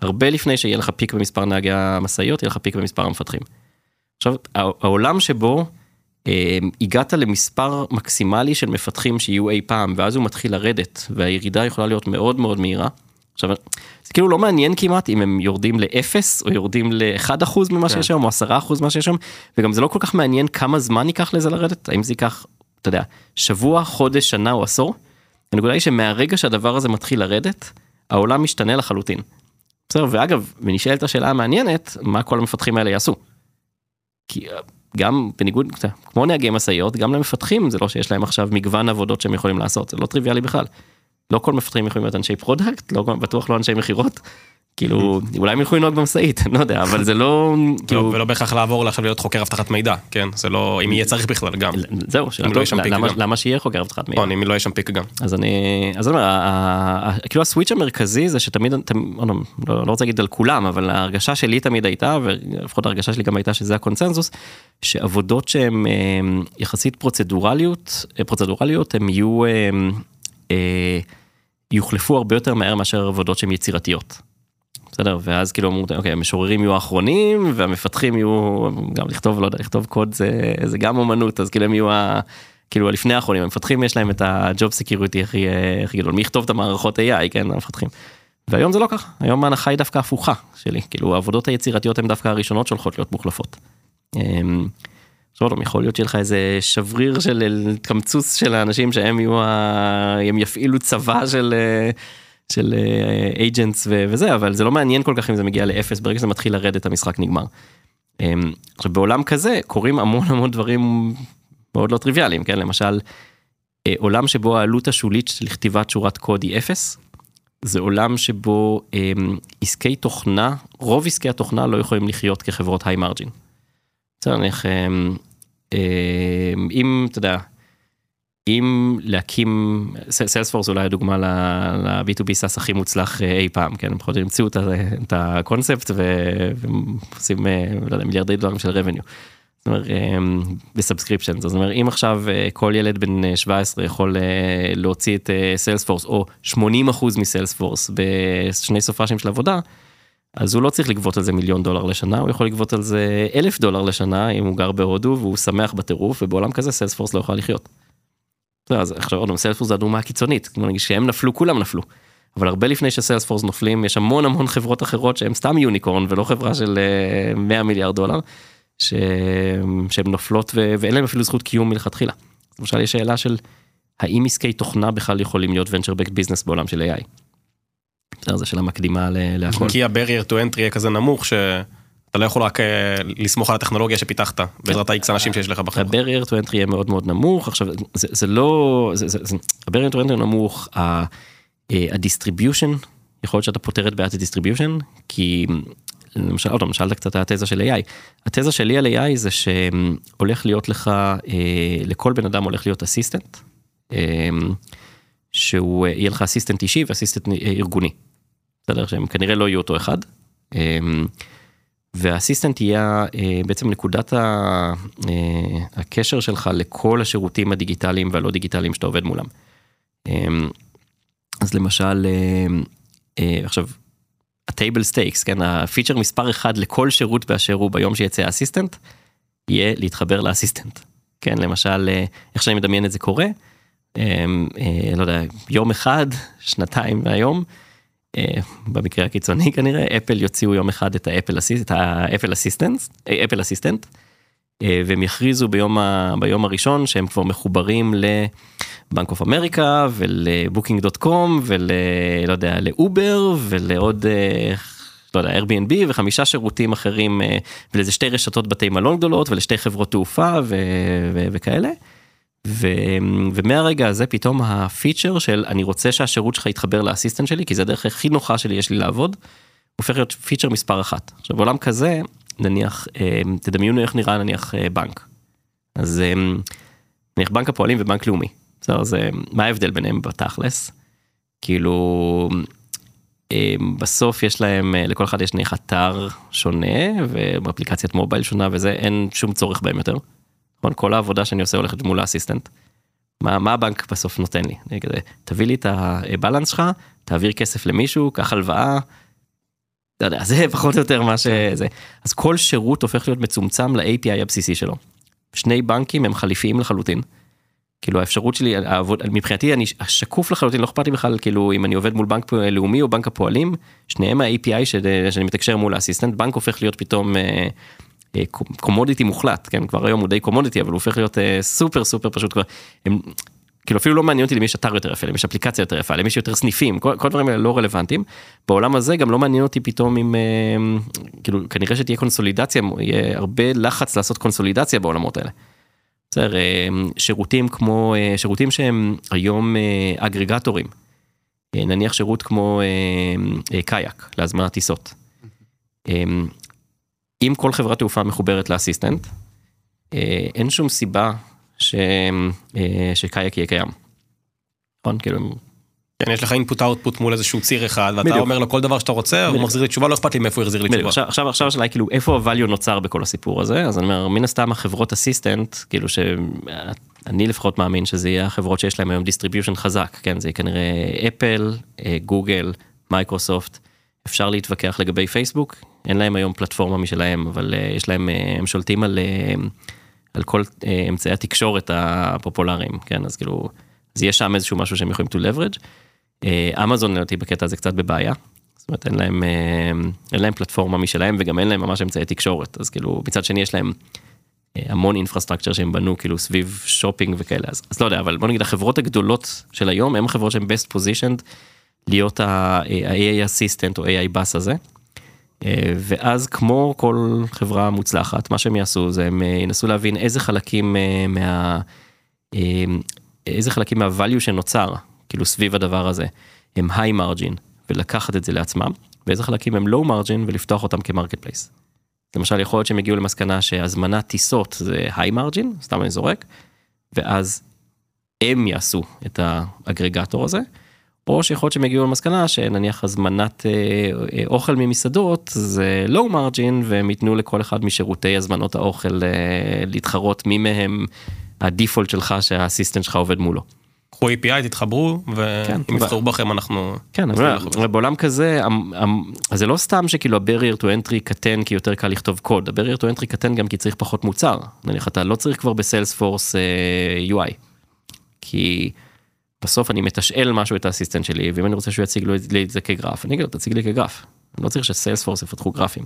הרבה לפני שיהיה לך פיק במספר נהגי המשאיות, יהיה לך פיק במספר המפתחים. עכשיו, הע- העולם שבו הגעת למספר מקסימלי של מפתחים שיהיו אי פעם, ואז הוא מתחיל לרדת, והירידה יכולה להיות מאוד מאוד מהירה. עכשיו, זה כאילו לא מעניין כמעט אם הם יורדים לאפס או יורדים ל-1% ממה כן. שיש היום או 10% ממה שיש היום, וגם זה לא כל כך מעניין כמה זמן ייקח לזה לרדת, האם זה ייקח, אתה יודע, שבוע, חודש, שנה או עשור. הנקודה היא שמהרגע שהדבר הזה מתחיל לרדת, העולם משתנה לחלוטין. בסדר, ואגב, ונשאלת השאלה המעניינת, מה כל המפתחים האלה יעשו. כי אה, גם בניגוד, כמו נהגי משאיות, גם למפתחים זה לא שיש להם עכשיו מגוון עבודות שהם יכולים לעשות, זה לא טריוויאלי בכלל. לא כל מפתחים יכולים להיות אנשי product, לא, בטוח לא אנשי מכירות. כאילו, אולי הם ילכו לנהוג במשאית, אני לא יודע, אבל זה לא, לא, כאילו, ולא בהכרח לעבור עכשיו להיות חוקר אבטחת מידע, כן, זה לא, אם יהיה צריך בכלל גם. זהו, לא למה- שיהיה חוקר אבטחת מידע? אם לא יהיה שם פיק גם. אז אני, אז אני אומר, כאילו הסוויץ' המרכזי זה שתמיד, לא, לא רוצה להגיד על כולם, אבל ההרגשה שלי תמיד הייתה, ולפחות ההרגשה שלי גם הייתה שזה הקונצנזוס, שעבודות שהן אה, יחסית פרוצדורליות, אה, פרוצדורליות, הן יהיו, אה, אה, יוחלפו הרבה יותר מהר מאשר עבודות שהן יצירתיות. בסדר, ואז כאילו אמרו, אוקיי, המשוררים יהיו האחרונים, והמפתחים יהיו, גם לכתוב, לא יודע, לכתוב קוד זה, זה גם אומנות, אז כאילו הם יהיו ה... כאילו לפני האחרונים, המפתחים יש להם את ה job security הכי, אה, הכי גדול, מי יכתוב את המערכות AI, כן, המפתחים. והיום זה לא ככה, היום ההנחה היא דווקא הפוכה שלי, כאילו העבודות היצירתיות הן דווקא הראשונות שהולכות להיות מוחלפות. אמ, עכשיו יכול להיות שיהיה לך איזה שבריר של קמצוץ של האנשים שהם יהיו, ה... הם יפעילו צבא של, אה, של agents וזה, אבל זה לא מעניין כל כך אם זה מגיע לאפס, ברגע שזה מתחיל לרדת המשחק נגמר. אמ, עכשיו בעולם כזה קורים המון המון דברים מאוד לא טריוויאליים, כן, למשל, אה, עולם שבו העלות השולית של כתיבת שורת קוד היא אפס, זה עולם שבו אמ, עסקי תוכנה, רוב עסקי התוכנה לא יכולים לחיות כחברות high margin. בסדר, אמ, אמ, אם, אתה יודע, אם להקים, סיילספורס אולי הדוגמה ל B2B SaaS הכי מוצלח אה, אי פעם, כן, הם פחות המציאו את הקונספט ועושים, אה, לא מיליארדי דולרים של revenue. זאת אומרת, ב subscription, זאת אומרת, אם עכשיו אה, כל ילד בן אה, 17 יכול להוציא את סיילספורס, או 80% מסיילספורס בשני סופאשים של עבודה, אז הוא לא צריך לגבות על זה מיליון דולר לשנה, הוא יכול לגבות על זה אלף דולר לשנה אם הוא גר בהודו והוא שמח בטירוף, ובעולם כזה סיילספורס לא יכול לחיות. בסדר, אז עכשיו עוד פעם, סיילספורס זה הדוגמה הקיצונית, כמו נגיד שהם נפלו, כולם נפלו. אבל הרבה לפני שסיילספורס נופלים, יש המון המון חברות אחרות שהן סתם יוניקורן ולא חברה של אה, 100 מיליארד דולר, שהן נופלות ו... ואין להן אפילו זכות קיום מלכתחילה. למשל יש שאלה של האם עסקי תוכנה בכלל יכולים להיות venture back business בעולם של AI. זו שאלה מקדימה להכל. כי ה-barrier to entry יהיה כזה נמוך שאתה לא יכול רק אה, לסמוך על הטכנולוגיה שפיתחת בעזרת ה-X אנשים שיש לך בחברה. ה-barrier to entry יהיה מאוד מאוד נמוך עכשיו זה, זה לא ה-barrier to entry נמוך ה-distribution יכול להיות שאתה פותר את בעיית ה-distribution כי למשל, עוד פעם, שאלת קצת על התזה של AI. התזה שלי על AI זה שהולך להיות לך, אה, לכל בן אדם הולך להיות אסיסטנט, אה, שהוא אה, יהיה לך אסיסטנט אישי ואסיסטנט ארגוני. בסדר? שהם כנראה לא יהיו אותו אחד. והאסיסטנט יהיה בעצם נקודת הקשר שלך לכל השירותים הדיגיטליים והלא דיגיטליים שאתה עובד מולם. אז למשל, עכשיו, ה table stakes, כן, ה feature מספר אחד לכל שירות באשר הוא ביום שיצא ה assistant, יהיה להתחבר ל assistant. כן, למשל, אה, איך שאני מדמיין את זה קורה, אה, אה, לא יודע, יום אחד, שנתיים מהיום, במקרה הקיצוני כנראה, אפל יוציאו יום אחד את ה Apple Assistant, Apple Assistant, והם יכריזו ביום, ה, ביום הראשון שהם כבר מחוברים ל Bank of America ול Booking.com ול... יודע, לאובר ולעוד, לא יודע, Airbnb וחמישה שירותים אחרים ולאיזה שתי רשתות בתי מלון גדולות ולשתי חברות תעופה ו... ו... וכאלה. ו... ומהרגע הזה פתאום ה feature של אני רוצה שהשירות שלך יתחבר ל assistant שלי כי זה הדרך הכי נוחה שלי יש לי לעבוד. הופך להיות פיצ'ר מספר אחת. עכשיו בעולם כזה נניח, אה, תדמיינו איך נראה נניח אה, בנק. אז אה, נניח בנק הפועלים ובנק לאומי. בסדר, זה, מה ההבדל ביניהם בתכלס? כאילו, בסוף יש להם, לכל אחד יש נניח אתר שונה ואפליקציית מובייל שונה וזה, אין שום צורך בהם יותר. נכון? כל העבודה שאני עושה הולכת מול האסיסטנט. מה, מה הבנק בסוף נותן לי? כזה, תביא לי את הבלנס שלך, תעביר כסף למישהו, קח הלוואה, לא יודע, זה פחות או יותר מה שזה. אז כל שירות הופך להיות מצומצם ל-API הבסיסי שלו. שני בנקים הם חליפיים לחלוטין. כאילו האפשרות שלי, העבוד, מבחינתי אני שקוף לחלוטין, לא אכפת לי בכלל כאילו אם אני עובד מול בנק לאומי או בנק הפועלים, שניהם ה-API שאני מתקשר מול האסיסטנט, בנק הופך להיות פתאום קומודיטי אה, אה, מוחלט, כן, כבר היום הוא די קומודיטי, אבל הוא הופך להיות אה, סופר סופר פשוט כבר, הם, כאילו אפילו לא מעניין אותי למי יש אתר יותר יפה, למי יש אפליקציה יותר יפה, למי יש יותר סניפים, כל, כל הדברים האלה לא רלוונטיים. בעולם הזה גם לא מעניין אותי פתאום אם, אה, כאילו כנראה שתהיה קונסולידציה, יהיה הרבה לחץ לעשות קונסולידציה בעולמות האלה. בסדר, אה, שירותים כמו, שירותים שהם היום אגרגטורים, נניח שירות כמו קאיאק להזמנת טיסות. אם כל חברת תעופה מחוברת לאסיסטנט, אין שום סיבה אה, שקאייק יהיה קיים. נכון? כאילו... כן, יש לך input output מול איזשהו ציר אחד ואתה בדיוק. אומר לו כל דבר שאתה רוצה הוא מחזיר לי תשובה לא אכפת לי מאיפה הוא יחזיר לי תשובה. עכשיו עכשיו עכשיו השאלה היא כאילו איפה ה value נוצר בכל הסיפור הזה אז אני אומר מן הסתם החברות assistant כאילו שאני לפחות מאמין שזה יהיה החברות שיש להם היום distribution חזק כן זה כנראה אפל גוגל מייקרוסופט אפשר להתווכח לגבי פייסבוק אין להם היום פלטפורמה משלהם אבל אה, יש להם אה, הם שולטים על. על כל אה, אמצעי התקשורת הפופולריים, כן, אז כאילו, אז יש שם איזשהו משהו שהם יכולים to leverage. אה, אמזון לדעתי בקטע הזה קצת בבעיה. זאת אומרת, אין להם, אה, אין להם פלטפורמה משלהם וגם אין להם ממש אמצעי תקשורת, אז כאילו, מצד שני יש להם המון infrastructure שהם בנו כאילו סביב שופינג וכאלה, אז, אז לא יודע, אבל בוא נגיד החברות הגדולות של היום הם החברות שהן best positioned להיות ה-AI assistant או AI bus הזה. אה, ואז כמו כל חברה מוצלחת, מה שהם יעשו זה הם אה, ינסו להבין איזה חלקים אה, מה... איזה חלקים מה value שנוצר, כאילו סביב הדבר הזה, הם high margin, ולקחת את זה לעצמם, ואיזה חלקים הם low margin ולפתוח אותם כ marketplace. למשל יכול להיות שהם הגיעו למסקנה שהזמנת טיסות זה high margin, סתם אני זורק, ואז הם יעשו את האגרגטור הזה. או שיכול להיות שהם יגיעו למסקנה שנניח הזמנת אה, אה, אוכל ממסעדות זה לואו מרג'ין והם ייתנו לכל אחד משירותי הזמנות האוכל אה, להתחרות מי מהם הדיפולט שלך שהאסיסטנט שלך עובד מולו. קחו API תתחברו ואם כן, יבחרו בכם אנחנו. כן, אבל בעולם כזה אז זה לא סתם שכאילו ה-barrier to entry קטן כי יותר קל לכתוב קוד, ה-barrier to entry קטן גם כי צריך פחות מוצר, נניח אתה לא צריך כבר בסיילספורס UI. כי בסוף אני מתשאל משהו את האסיסטנט שלי ואם אני רוצה שהוא יציג לי את זה כגרף אני אגיד לו תציג לי כגרף. אני לא צריך שסיילספורס יפתחו גרפים.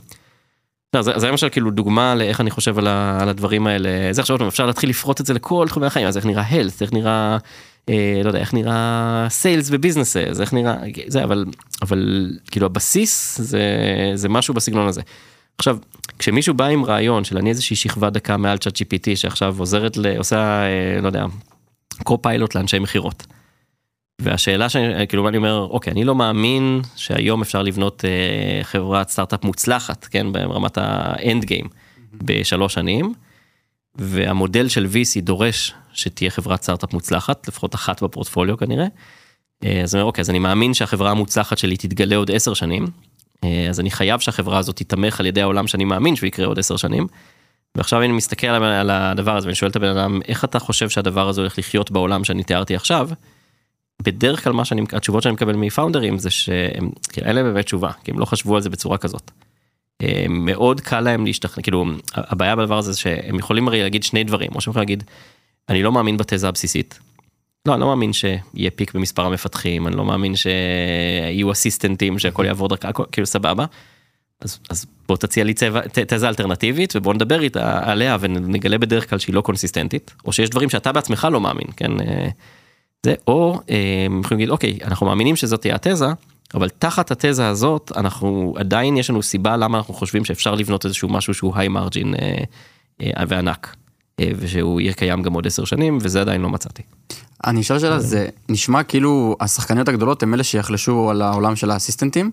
לא, זה, זה למשל כאילו דוגמה לאיך אני חושב על, ה, על הדברים האלה, זה עכשיו אפשר להתחיל לפרוט את זה לכל תחומי החיים, אז איך נראה health, איך נראה, אה, לא יודע, איך נראה סיילס וביזנסס, איך נראה, זה, אבל, אבל כאילו הבסיס זה, זה משהו בסגנון הזה. עכשיו, כשמישהו בא עם רעיון של אני איזושהי שכבה דקה מעל צ'אט GPT שעכשיו עוזרת, ל, עושה, אה, לא יודע, קו-פיילוט לאנשי מכירות. והשאלה שאני, כאילו אני אומר, אוקיי, אני לא מאמין שהיום אפשר לבנות אה, חברת סטארט-אפ מוצלחת, כן, ברמת האנד גיים, בשלוש שנים, והמודל של VC דורש שתהיה חברת סטארט-אפ מוצלחת, לפחות אחת בפורטפוליו כנראה. אה, אז אני אומר, אוקיי, אז אני מאמין שהחברה המוצלחת שלי תתגלה עוד עשר שנים, אה, אז אני חייב שהחברה הזאת תיתמך על ידי העולם שאני מאמין שהוא יקרה עוד עשר שנים. ועכשיו אני מסתכל על הדבר הזה ואני שואל את הבן אדם, איך אתה חושב שהדבר הזה הולך לחיות בעולם שאני תיארתי עכשיו? בדרך כלל מה שאני, התשובות שאני מקבל מפאונדרים זה שהם, כאילו, אין להם באמת תשובה, כי הם לא חשבו על זה בצורה כזאת. אה, מאוד קל להם להשתכנע, כאילו, הבעיה בדבר הזה שהם יכולים הרי להגיד שני דברים, או שהם יכולים להגיד, אני לא מאמין בתזה הבסיסית. לא, אני לא מאמין שיהיה פיק במספר המפתחים, אני לא מאמין שיהיו אסיסטנטים שהכל יעבור דרכה, כאילו סבבה. אז, אז בוא תציע לי צבע, תזה אלטרנטיבית ובוא נדבר איתה עליה ונגלה בדרך כלל שהיא לא קונסיסטנטית, או שיש דברים שאתה בעצמך לא מאמין, כן? אה, זה או אה, הם יכולים להגיד אוקיי אנחנו מאמינים שזאת תהיה התזה אבל תחת התזה הזאת אנחנו עדיין יש לנו סיבה למה אנחנו חושבים שאפשר לבנות איזשהו משהו שהוא היי מרג'ין אה, אה, וענק אה, ושהוא יהיה קיים גם עוד עשר שנים וזה עדיין לא מצאתי. אני אשאל שאלה זה נשמע כאילו השחקניות הגדולות הם אלה שיחלשו על העולם של האסיסטנטים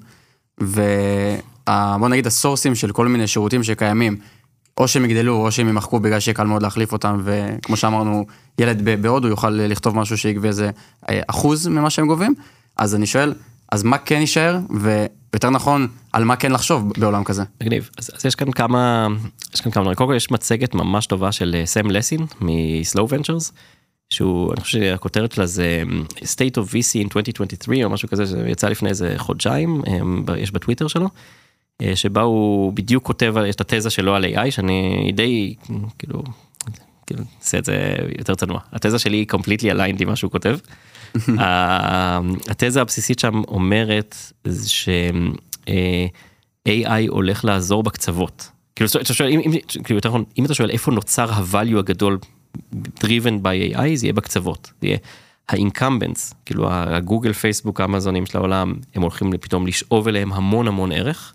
ובוא נגיד הסורסים של כל מיני שירותים שקיימים או שהם יגדלו או שהם ימחקו בגלל שיהיה קל מאוד להחליף אותם וכמו שאמרנו ילד בהודו יוכל לכתוב משהו שיגבה איזה אה, אחוז ממה שהם גובים אז אני שואל אז מה כן יישאר ויותר נכון על מה כן לחשוב בעולם כזה. מגניב אז, אז יש כאן כמה יש כאן כמה קודם כל יש מצגת ממש טובה של סם לסין מסלואו ונצ'רס. שהוא אני חושב שהכותרת שלה זה state of VC in 2023 או משהו כזה שיצא לפני איזה חודשיים יש בטוויטר שלו. אה, שבה הוא בדיוק כותב את התזה שלו על AI שאני די כאילו, כאילו עושה את זה יותר צנוע התזה שלי היא completely aligned עם מה שהוא כותב. התזה הבסיסית שם אומרת ש AI הולך לעזור בקצוות. כאילו, אתה שואל, אם, כאילו יותר נכון, אם אתה שואל איפה נוצר הvalue הגדול driven by AI זה יהיה בקצוות. זה יהיה האינקמבנס, כאילו הגוגל, פייסבוק, אמזונים של העולם, הם הולכים פתאום לשאוב אליהם המון המון ערך.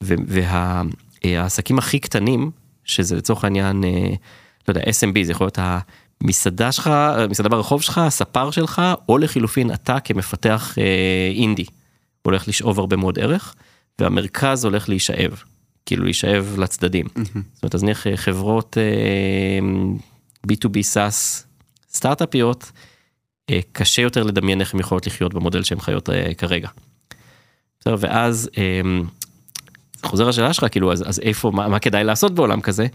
והעסקים הכי קטנים, שזה לצורך העניין, אה, לא יודע, SMB, זה יכול להיות המסעדה שלך, מסעדה ברחוב שלך, הספר שלך, או לחילופין אתה כמפתח אה, אינדי, הולך לשאוב הרבה מאוד ערך, והמרכז הולך להישאב, כאילו להישאב לצדדים. זאת אומרת, אז נניח אה, חברות B2B SaaS סטארט-אפיות, קשה יותר לדמיין איך הן יכולות לחיות במודל שהן חיות כרגע. ואז חוזר לשאלה שלך כאילו אז, אז איפה מה, מה כדאי לעשות בעולם כזה.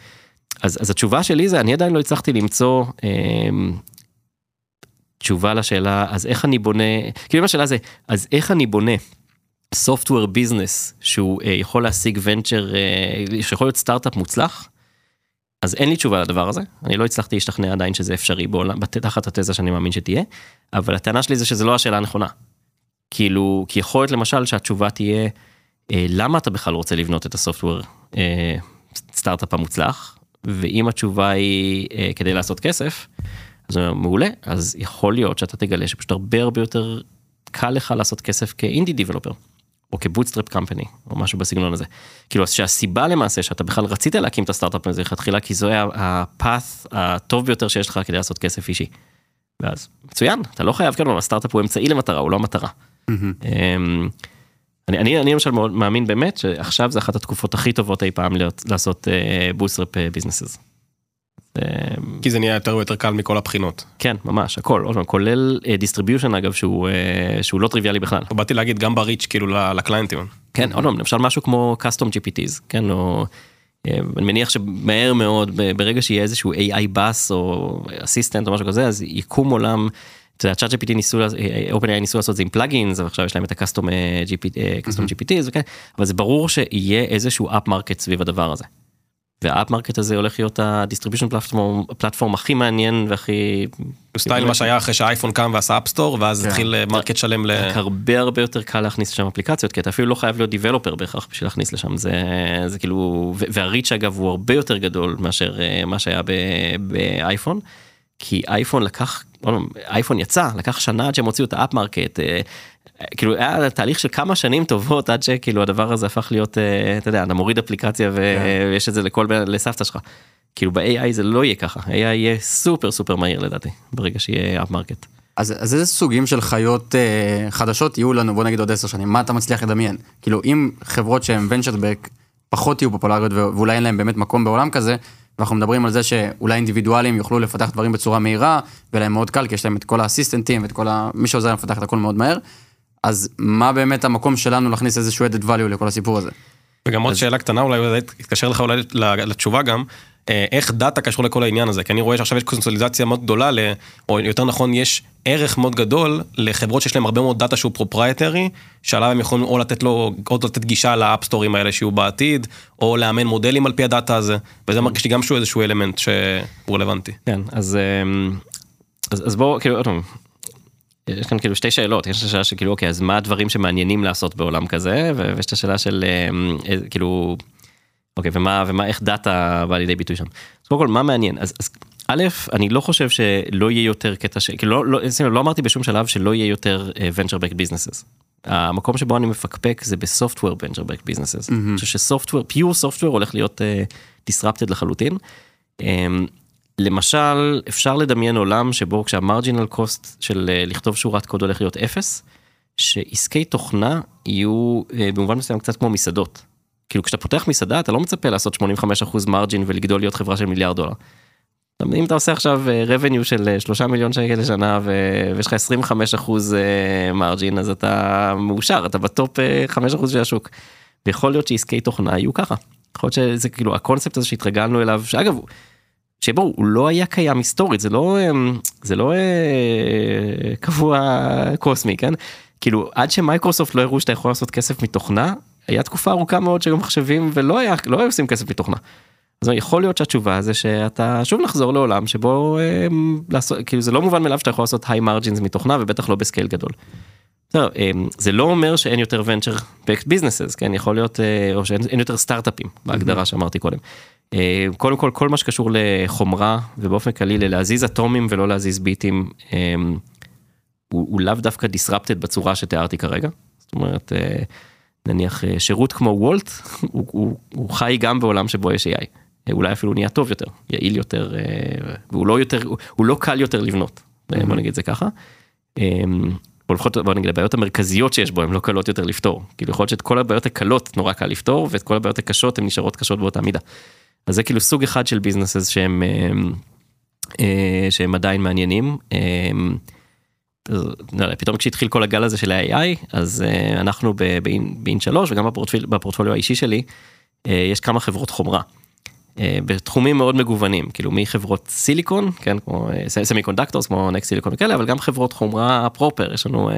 אז, אז התשובה שלי זה אני עדיין לא הצלחתי למצוא אה, תשובה לשאלה אז איך אני בונה כאילו השאלה זה אז איך אני בונה software business שהוא אה, יכול להשיג ונצ'ר אה, שיכול להיות סטארט-אפ מוצלח. אז אין לי תשובה לדבר הזה אני לא הצלחתי להשתכנע עדיין שזה אפשרי בעולם תחת התזה שאני מאמין שתהיה אבל הטענה שלי זה שזה לא השאלה הנכונה. כאילו כי יכול להיות למשל שהתשובה תהיה. אה, למה אתה בכלל רוצה לבנות את ה software אה, סטארט-אפ המוצלח, ואם התשובה היא אה, כדי לעשות כסף, אז מעולה, אז יכול להיות שאתה תגלה שפשוט הרבה הרבה יותר קל לך לעשות כסף כ indie developer. או כ bootstrapped company או משהו בסגנון הזה. כאילו שהסיבה למעשה שאתה בכלל רצית להקים את הסטארט-אפ הזה לכתחילה כי זו ה path הטוב ביותר שיש לך כדי לעשות כסף אישי. ואז מצוין אתה לא חייב כן הסטארט-אפ הוא אמצעי למטרה הוא לא המטרה. Mm-hmm. אני, אני, אני למשל מאמין באמת שעכשיו זה אחת התקופות הכי טובות אי פעם להיות, לעשות bootstrap businesses. כי זה נהיה יותר ויותר קל מכל הבחינות. כן, ממש, הכל, עוד פעם, כולל distribution אגב שהוא, uh, שהוא לא טריוויאלי בכלל. באתי להגיד גם ב reach כאילו לקליינטים. כן, עוד פעם, למשל משהו כמו custom GPTs, כן, או... אה, אני מניח שמהר מאוד ברגע שיהיה איזשהו AI bus או assistant או משהו כזה אז יקום עולם אתה יודע, ChatGPT ניסו, OpenAI ניסו לעשות את זה עם plugins, ועכשיו יש להם את ה custom GPT, custom GPT, וכן, אבל זה ברור שיהיה איזשהו app market סביב הדבר הזה. וה app market הזה הולך להיות ה distribution platform, platform הכי מעניין והכי... סטייל מה שהיה אחרי שהאייפון קם ועשה App Store, ואז כן. התחיל אה, market שלם ל... הרבה הרבה יותר קל להכניס לשם אפליקציות, כי אתה אפילו לא חייב להיות developer בהכרח בשביל להכניס לשם, זה, זה כאילו, וה reach אגב הוא הרבה יותר גדול מאשר אה, מה שהיה ב- באייפון, כי אייפון לקח, אייפון יצא, לקח שנה עד שהם הוציאו את ה app market, אה, כאילו היה תהליך של כמה שנים טובות עד שכאילו הדבר הזה הפך להיות, אה, אתה יודע, אתה מוריד אפליקציה כן. ויש את זה לכל, לסבתא שלך. כאילו ב-AI זה לא יהיה ככה, AI יהיה סופר סופר מהיר לדעתי, ברגע שיהיה app market. אז, אז איזה סוגים של חיות אה, חדשות יהיו לנו, בוא נגיד עוד עשר שנים, מה אתה מצליח לדמיין? כאילו, אם חברות שהן back פחות יהיו פופולריות ואולי אין להן באמת מקום בעולם כזה, ואנחנו מדברים על זה שאולי אינדיבידואלים יוכלו לפתח דברים בצורה מהירה, ולהם מאוד קל, כי יש להם את כל האסיסטנטים ואת כל ה... מי שעוזר להם לפתח את הכל מאוד מהר, אז מה באמת המקום שלנו להכניס איזשהו added value לכל הסיפור הזה? וגם עוד שאלה קטנה אולי, אולי תתקשר לך אולי לתשובה גם, איך data קשור לכל העניין הזה, כי אני רואה שעכשיו יש קונסוליזציה מאוד גדולה, ל- או יותר נכון יש ערך מאוד גדול לחברות שיש להם הרבה מאוד data שהוא proprietary, שעליו הם יכולים או לתת לו, או לתת גישה ל app storeים האלה שיהיו בעתיד, או לאמן מודלים על פי הדאטה הזה, וזה מרגיש לי גם שהוא איזשהו אלמנט שהוא רלוונטי. כן, אז, אמ, אז, אז בואו, כאילו, עוד יש כאן כאילו שתי שאלות, יש את השאלה של כאילו, אוקיי, אז מה הדברים שמעניינים לעשות בעולם כזה, ויש את השאלה של אמ, אה, כאילו, אוקיי, ומה, ומה, איך דאטה בא לידי ביטוי שם. אז קודם כל, מה מעניין? אז, אז א', אני לא חושב שלא יהיה יותר קטע ש... כאילו, לא, לא, שימו לא אמרתי בשום שלב שלא יהיה יותר אה, venture back businesses. המקום שבו אני מפקפק זה בסופטוור venture back businesses. אני חושב שסופטוור, פיור סופטוור הולך להיות uh, disrupted לחלוטין. Um, למשל, אפשר לדמיין עולם שבו כשהמרג'ינל קוסט של uh, לכתוב שורת קוד הולך להיות אפס, שעסקי תוכנה יהיו uh, במובן מסוים קצת כמו מסעדות. כאילו כשאתה פותח מסעדה אתה לא מצפה לעשות 85% מרג'ין ולגדול להיות חברה של מיליארד דולר. אם אתה עושה עכשיו אה, revenue של אה, 3 מיליון שקל לשנה ויש לך 25 אחוז margin אז אתה מאושר אתה ב top אה, 5 אחוז של השוק. ויכול להיות שעסקי תוכנה יהיו ככה. יכול להיות שזה כאילו הקונספט הזה שהתרגלנו אליו שאגב שבו הוא לא היה קיים היסטורית זה לא אה, זה לא אה, קבוע קוסמי כן כאילו עד שמייקרוסופט לא הראו שאתה יכול לעשות כסף מתוכנה היה תקופה ארוכה מאוד שהיו מחשבים ולא היה לא היו עושים כסף מתוכנה. אז יכול להיות שהתשובה זה שאתה שוב נחזור לעולם שבו אה, לעשות כאילו זה לא מובן מאליו שאתה יכול לעשות היי מרג'ינס מתוכנה ובטח לא בסקייל גדול. בסדר, אה, זה לא אומר שאין יותר venture backed businesses כן יכול להיות אה, או שאין אין יותר סטארט-אפים בהגדרה שאמרתי קודם. אה, קודם כל כל מה שקשור לחומרה ובאופן כללי ללהזיז אטומים ולא להזיז ביטים הוא, הוא לאו דווקא disrupted בצורה שתיארתי כרגע. זאת אומרת אה, נניח אה, שירות כמו וולט הוא, הוא, הוא חי גם בעולם שבו יש AI. אולי אפילו נהיה טוב יותר, יעיל יותר, אה, והוא לא יותר, הוא- לא קל יותר לבנות, אה, בוא נגיד את זה ככה. או לפחות בוא נגיד הבעיות המרכזיות שיש בו הן לא קלות יותר לפתור. כאילו יכול להיות שאת כל הבעיות הקלות נורא קל לפתור ואת כל הבעיות הקשות הן נשארות קשות באותה מידה. אז זה כאילו סוג אחד של ביזנסס שהם, אה, שהם עדיין מעניינים. אה, אז, לא יודע, פתאום כשהתחיל כל הגל הזה של ה-AI אז uh, אנחנו ב INT3 וגם בפורטפוליו, בפורטפוליו האישי שלי uh, יש כמה חברות חומרה. בתחומים מאוד מגוונים כאילו מחברות סיליקון כן כמו semiconductors כמו NextSilicon וכאלה אבל גם חברות חומרה proper יש לנו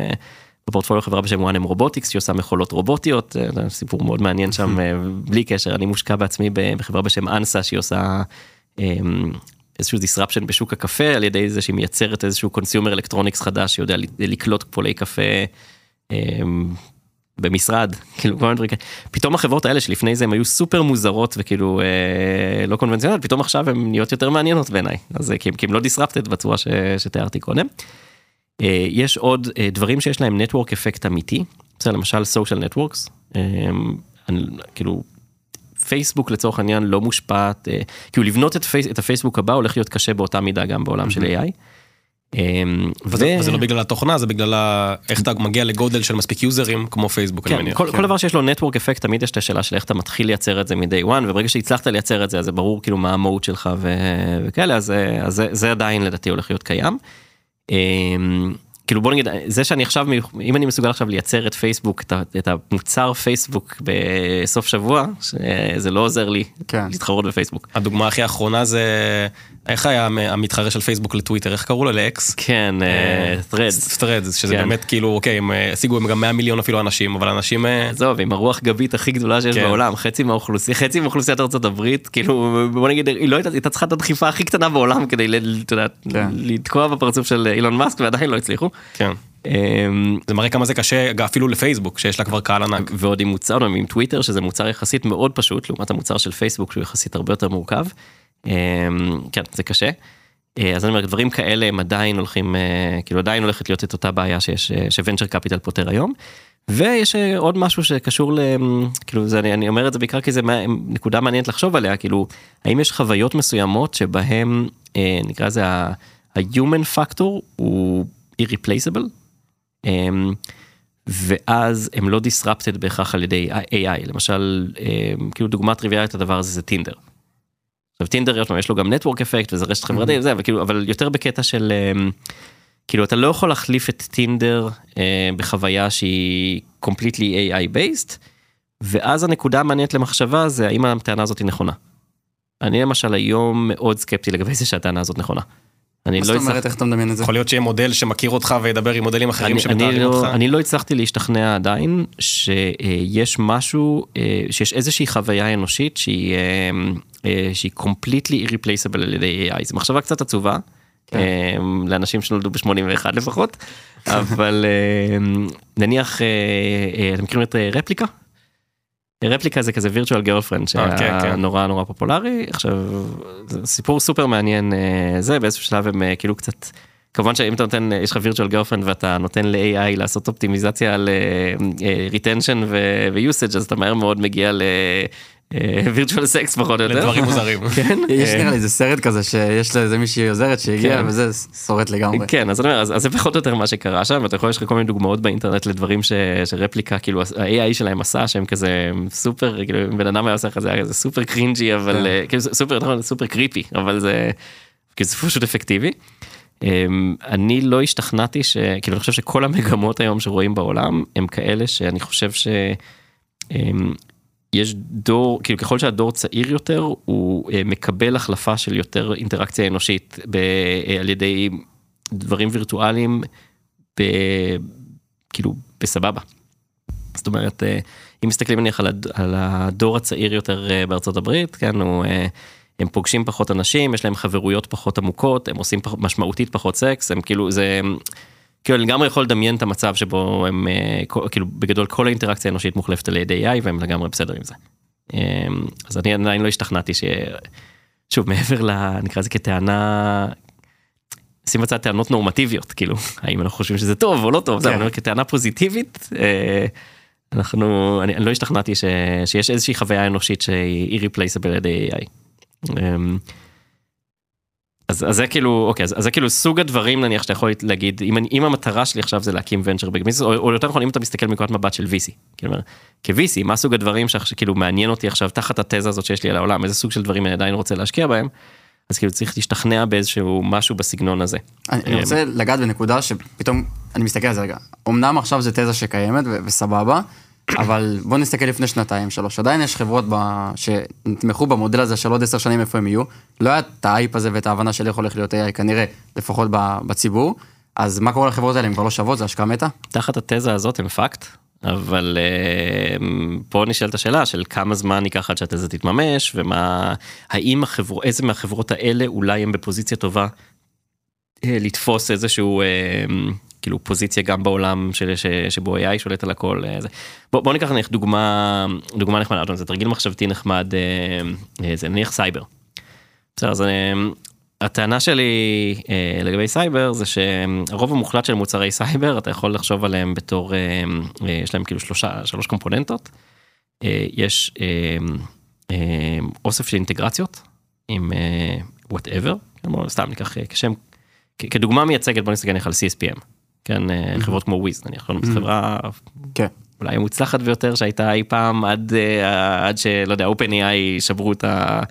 בפורטפוליו חברה בשם וואנם רובוטיקס שהיא עושה מכולות רובוטיות סיפור מאוד מעניין שם בלי קשר אני מושקע בעצמי בחברה בשם אנסה שהיא עושה. איזשהו disruption בשוק הקפה על ידי זה שהיא מייצרת איזשהו consumer electronics חדש שיודע לקלוט פולי קפה אמ, במשרד כאילו כל מיני דברים כאלה. פתאום החברות האלה שלפני זה הם היו סופר מוזרות וכאילו אה, לא קונבנציונליות פתאום עכשיו הן נהיות יותר מעניינות בעיניי אז אה, כי, הם לא disrupted בצורה ש, שתיארתי קודם. אה, יש עוד אה, דברים שיש להם נטוורק אפקט אמיתי בסדר למשל social networks אה, אני, כאילו פייסבוק לצורך העניין לא מושפעת, אה, כאילו לבנות את, פייס, את הפייסבוק הבא הולך להיות קשה באותה מידה גם בעולם של AI. אמ, וזה ו- וזה לא בגלל התוכנה, זה בגלל ה- איך אתה מגיע לגודל של מספיק יוזרים כמו פייסבוק, אני כן, מניח. כל, כל דבר שיש לו נטוורק אפקט תמיד יש את השאלה של איך אתה מתחיל לייצר את זה מ-day one וברגע שהצלחת לייצר את זה אז זה ברור כאילו מה המהות שלך ו- וכאלה אז, אה, אז זה, זה עדיין לדעתי הולך להיות קיים. כאילו בוא נגיד זה שאני עכשיו אם אני מסוגל עכשיו לייצר את פייסבוק את המוצר פייסבוק בסוף שבוע זה לא עוזר לי כן. להתחרות בפייסבוק. הדוגמה הכי אחרונה זה, איך היה המ- המתחרה של פייסבוק לטוויטר, איך קראו לו? לאקס? כן, threads. threads, שזה כן. באמת כאילו, אוקיי, הם אה, השיגו גם 100 מיליון אפילו אנשים, אבל אנשים... אה, עזוב, עם הרוח גבית הכי גדולה שיש כן. בעולם, חצי מהאוכלוסייה, חצי מאוכלוסיית ארצות הברית, כאילו, בוא נגיד, היא לא הייתה, צריכה את הדחיפה הכי קטנה בעולם כדי, אתה יודע, כן. לתקוע בפרצוף של אילון מאסק ועדיין לא הצליחו. כן. אמ, זה מראה כמה זה קשה אפילו לפייסבוק, שיש לה כבר קהל ענק. ועוד עם מוצר, עם טוויטר, שזה מוצר יחסית מאוד פשוט, לעומת המוצר של פייסבוק, שהוא יחסית הרבה יותר מורכב. אמ, כן, זה קשה. אה, אז אני אומר, דברים כאלה הם עדיין הולכים, אה, כאילו עדיין הולכת להיות את אותה בעיה שיש, אה, שוונצ'ר קפיטל פותר היום. ויש אה, עוד משהו שקשור ל... כאילו, זה, אני, אני אומר את זה בעיקר כי זה מה- נקודה מעניינת לחשוב עליה, כאילו, האם יש חוויות מסוימות שבהם, אה, נקרא לזה ה-human factor הוא irreplaceable, אמ, ואז הם לא disrupted בהכרח על ידי AI, למשל, אמ, כאילו דוגמה טריוויאלית לדבר הזה זה טינדר. עכשיו טינדר יש לו גם נטוורק אפקט וזה רשת חברתית וזה, אבל כאילו, אבל יותר בקטע של, אמ, כאילו אתה לא יכול להחליף את טינדר אה, בחוויה שהיא completely AI based, ואז הנקודה המעניינת למחשבה זה האם הטענה הזאת היא נכונה. אני למשל היום מאוד סקפטי לגבי זה שהטענה הזאת נכונה. אני מה לא זאת הצלחתי- אומרת, איך אתה מדמיין את זה? יכול להיות שיהיה מודל שמכיר אותך וידבר עם מודלים אחרים שמתארים לא, אותך. אני לא הצלחתי להשתכנע עדיין שיש משהו, אה, שיש איזושהי חוויה אנושית שהיא, אה, אה, שהיא completely irreplaceable על ידי AI. זו מחשבה קצת עצובה, כן. לאנשים שנולדו ב-81 לפחות, אבל נניח, אתם מכירים את רפליקה? רפליקה זה כזה virtual girlfriend אה, כן, שהיה כן. נורא נורא פופולרי עכשיו סיפור סופר מעניין אה, זה באיזשהו שלב הם אה, כאילו קצת כמובן שאם אתה נותן יש לך virtual girlfriend ואתה נותן ל-AI לעשות אופטימיזציה על retention ו- ו-usage אז אתה מהר מאוד מגיע ל... אה, virtual sex פחות או יותר. לדברים מוזרים. כן. יש אה, נראה לי איזה סרט כזה שיש לאיזה מישהי עוזרת שהגיעה כן. וזה שורט לגמרי. כן אז אני אומר אז, זה פחות או יותר מה שקרה שם ואתה יכול יש לך כל מיני דוגמאות באינטרנט לדברים ש, שרפליקה כאילו ה-AI שלהם עשה שהם כזה סופר כאילו אם בן אדם היה עושה לך זה היה כזה סופר cringy אבל כן. אה, כאילו סופר נכון, סופר creepy אבל זה כאילו זה פשוט אפקטיבי. אמ, אני לא השתכנעתי שכאילו אני חושב שכל המגמות היום שרואים בעולם הם כאלה שאני חושב ש... יש דור, כאילו ככל שהדור צעיר יותר, הוא אה, מקבל החלפה של יותר אינטראקציה אנושית ב, אה, על ידי דברים וירטואליים, ב, כאילו בסבבה. זאת אומרת, אה, אם מסתכלים נניח על, על הדור הצעיר יותר בארצות הברית, כן, הוא, הם פוגשים פחות אנשים, יש להם חברויות פחות עמוקות, הם עושים פח, משמעותית פחות סקס, הם כאילו, זה... כאילו אני לגמרי יכול לדמיין את המצב שבו הם אה, כאילו בגדול כל האינטראקציה האנושית מוחלפת על ידי AI והם לגמרי בסדר עם זה. אה, אז אני עדיין לא השתכנעתי ש... שוב מעבר ל... נקרא לזה כטענה. שים בצד טענות נורמטיביות כאילו האם אנחנו חושבים שזה טוב או לא טוב זה כן. אני אומר כטענה פוזיטיבית אה, אנחנו אני, אני לא השתכנעתי ש, שיש איזושהי חוויה אנושית שהיא irreplaceable על ידי AI. אמ, אז, אז זה כאילו אוקיי אז, אז זה כאילו סוג הדברים נניח שאתה יכול להגיד אם, אני, אם המטרה שלי עכשיו זה להקים ונצ'ר בגמיס או, או יותר נכון אם אתה מסתכל מנקודת מבט של VC. כאילו, כ-VC מה סוג הדברים שכאילו מעניין אותי עכשיו תחת התזה הזאת שיש לי על העולם איזה סוג של דברים אני עדיין רוצה להשקיע בהם. אז כאילו צריך להשתכנע באיזשהו משהו בסגנון הזה. אני אני רוצה לגעת בנקודה שפתאום אני מסתכל על זה רגע. אמנם עכשיו זה תזה שקיימת וסבבה, אבל בוא נסתכל לפני שנתיים שלוש עדיין יש חברות ב... שנתמכו במודל הזה של עוד עשר שנים איפה הם יהיו. לא היה את האייפ הזה ואת ההבנה של איך הולך להיות AI כנראה לפחות בציבור. אז מה קורה לחברות האלה הם כבר לא שוות זה השקעה מתה? תחת התזה הזאת הם fucked, אבל אה, פה נשאלת השאלה של כמה זמן ייקח עד שהתזה תתממש, ומה, האם החברות, איזה מהחברות האלה אולי הם בפוזיציה טובה אה, לתפוס איזשהו אה, כאילו פוזיציה גם בעולם של, ש, שבו AI שולט על הכל. אה, זה. בוא, בוא ניקח נניח דוגמה, דוגמה נחמדה, זה תרגיל מחשבתי נחמד, אה, אה, זה נניח סייבר. בסדר, אז אה, הטענה שלי אה, לגבי סייבר זה שהרוב המוחלט של מוצרי סייבר אתה יכול לחשוב עליהם בתור אה, אה, יש להם כאילו שלושה שלוש קומפוננטות. אה, יש אה, אה, אוסף של אינטגרציות עם אה, whatever סתם ניקח אה, כשם כדוגמה מייצגת בוא נסתכל על CSPM כן אה, חברות כמו Wiz נניח לא, זו חברה כן. אולי המוצלחת ביותר שהייתה אי פעם עד אה, עד שלא יודע OpenAI שברו את ה...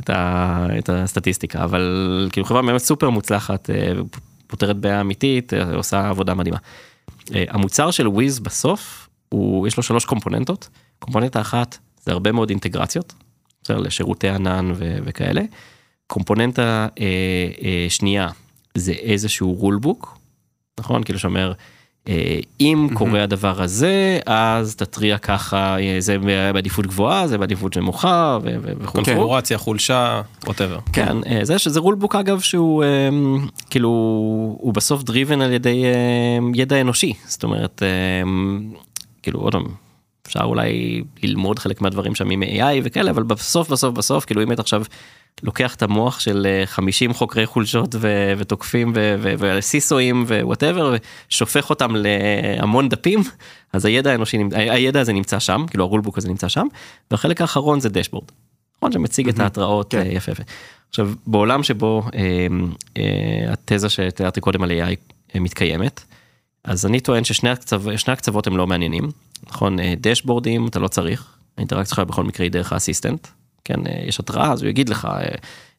את, ה, את הסטטיסטיקה אבל כאילו חברה באמת סופר מוצלחת אה, פותרת בעיה אמיתית עושה עבודה מדהימה. המוצר של וויז בסוף הוא יש לו שלוש קומפוננטות קומפוננטה אחת זה הרבה מאוד אינטגרציות בסדר, לשירותי ענן ו- וכאלה קומפוננטה אה, אה, שנייה זה איזשהו רולבוק, נכון? כאילו שאומר, אה, אם קורה הדבר הזה, אז תתריע ככה, אה, זה בעדיפות גבוהה, זה בעדיפות נמוכה וכו'. קונפיגורציה, חולשה, whatever. כן, אה, זה שזה rule book אגב שהוא כאילו הוא בסוף driven על ידי ידע אנושי זאת אומרת כאילו עוד פעם אפשר אולי ללמוד חלק מהדברים שם עם AI וכאלה אבל בסוף בסוף בסוף כאילו אם אתה עכשיו לוקח את המוח של אה, 50 חוקרי חולשות ו- ותוקפים ו CISOאים ו whatever ושופך אותם להמון דפים אז הידע האנושי הידע הזה נמצא שם כאילו הרולבוק הזה נמצא שם והחלק האחרון זה דשבורד. נכון שמציג את ההתראות כן. אה, יפה יפה. עכשיו בעולם שבו אה, אה, התזה שתיארתי קודם על AI אה, מתקיימת אז אני טוען ששני הקצו, הקצוות הם לא מעניינים נכון אה, דשבורדים אתה לא צריך האינטראקציה שלך בכל מקרה היא דרך האסיסטנט כן אה, יש התראה אז הוא יגיד לך. אה,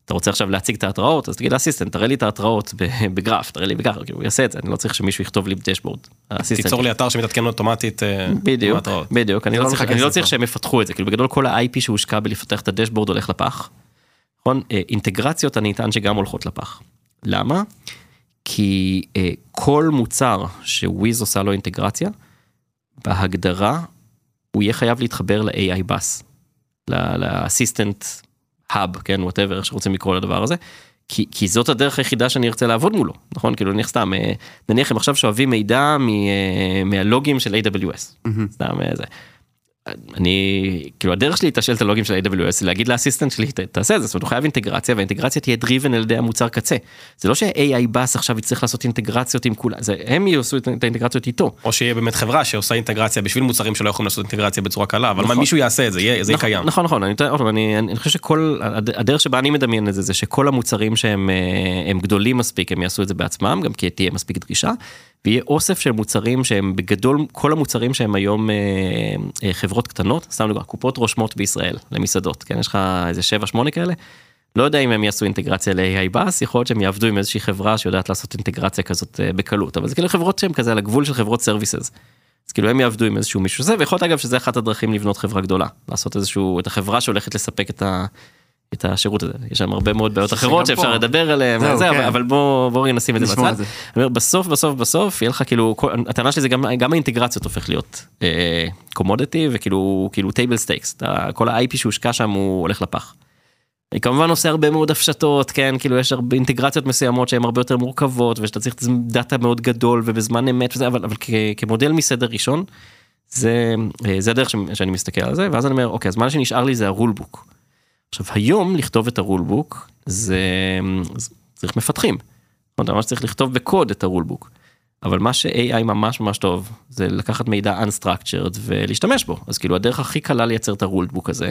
אתה רוצה עכשיו להציג את ההתראות אז תגיד לאסיסטנט תראה לי את ההתראות בגרף תראה לי כאילו, הוא יעשה את זה אני לא צריך שמישהו יכתוב לי דשבורד. האסיסטנט תיצור לי אתר שמתעדכן אוטומטית. אה, בדיוק. בדיוק, אני לא צריך, לא. שהם יפתחו את זה, כאילו בגדול כל ה-IP שהושקע בלפתח את הדשבורד הולך לפח. נכון? אינטגרציות אני אטען שגם הולכות לפח. למה? כי כל מוצר שוויז עושה לו אינטגרציה, בהגדרה הוא יהיה חייב להתחבר ל-AI בס, לאסיסטנט hub, כן, whatever, איך שרוצים לקרוא לדבר הזה. כי, כי זאת הדרך היחידה שאני ארצה לעבוד מולו, נכון? כאילו נניח סתם, אה, נניח הם עכשיו שואבים מידע מ, אה, מהלוגים של AWS, סתם אה, זה. אני, כאילו הדרך שלי לתשאל את הלוגים של AWS זה להגיד ל assistant שלי "ת- תעשה את זה, זאת אומרת הוא חייב אינטגרציה והאינטגרציה תהיה driven על ידי המוצר קצה. זה לא ש-AI בסוף עכשיו יצטרך לעשות אינטגרציות עם כולם, זה הם יעשו את האינטגרציות איתו. או שיהיה באמת חברה שעושה אינטגרציה בשביל מוצרים שלא יכולים לעשות אינטגרציה בצורה קלה, אבל נכון. מישהו יעשה את זה, יהיה- זה יהיה נכון, קיים. נכון נכון אני, פעם, אני, אני חושב שכל הד- הדרך שבה אני מדמיין את זה זה שכל המוצרים שהם אה, גדולים מספיק הם יעשו את זה בעצמם גם כי תהיה מספיק דרישה. ויהיה אוסף של מוצרים שהם בגדול כל המוצרים שהם היום אה, אה, חברות קטנות סתם דוגמא קופות רושמות בישראל למסעדות כן יש לך איזה 7-8 כאלה. לא יודע אם הם יעשו אינטגרציה ל-AI בס יכול להיות שהם יעבדו עם איזושהי חברה שיודעת לעשות אינטגרציה כזאת אה, בקלות אבל זה כאילו חברות שהן כזה על הגבול של חברות סרוויסס. אז כאילו הם יעבדו עם איזשהו מישהו זה ויכול להיות אגב שזה אחת הדרכים לבנות חברה גדולה לעשות איזשהו את החברה שהולכת לספק את, ה, את השירות הזה יש שם הרבה מאוד בעיות אחרות שאפשר פה- לדבר עליהן כן. אבל, אבל בוא בוא נשים את זה בצד. זה. אומר, בסוף בסוף בסוף יהיה לך כאילו כל- הטענה שלי זה גם גם האינטגרציות הופך להיות commodity וכאילו כאילו table stakes כל ה-IP שהושקע שם הוא הולך לפח. אני כמובן עושה הרבה מאוד הפשטות כן כאילו יש הרבה אינטגרציות מסוימות שהן הרבה יותר מורכבות ושאתה צריך data מאוד גדול ובזמן אמת וזה אבל אבל כ- כמודל מסדר ראשון. זה אה, זה הדרך ש- שאני מסתכל על זה ואז אני אומר אוקיי אז מה שנשאר לי זה ה rule book. עכשיו היום לכתוב את ה rule book זה זה צריך מפתחים. אתה ממש צריך לכתוב בקוד את ה rule book. אבל מה ש-AI ממש ממש טוב זה לקחת מידע unstructured ולהשתמש בו אז כאילו הדרך הכי קלה לייצר את ה rule book הזה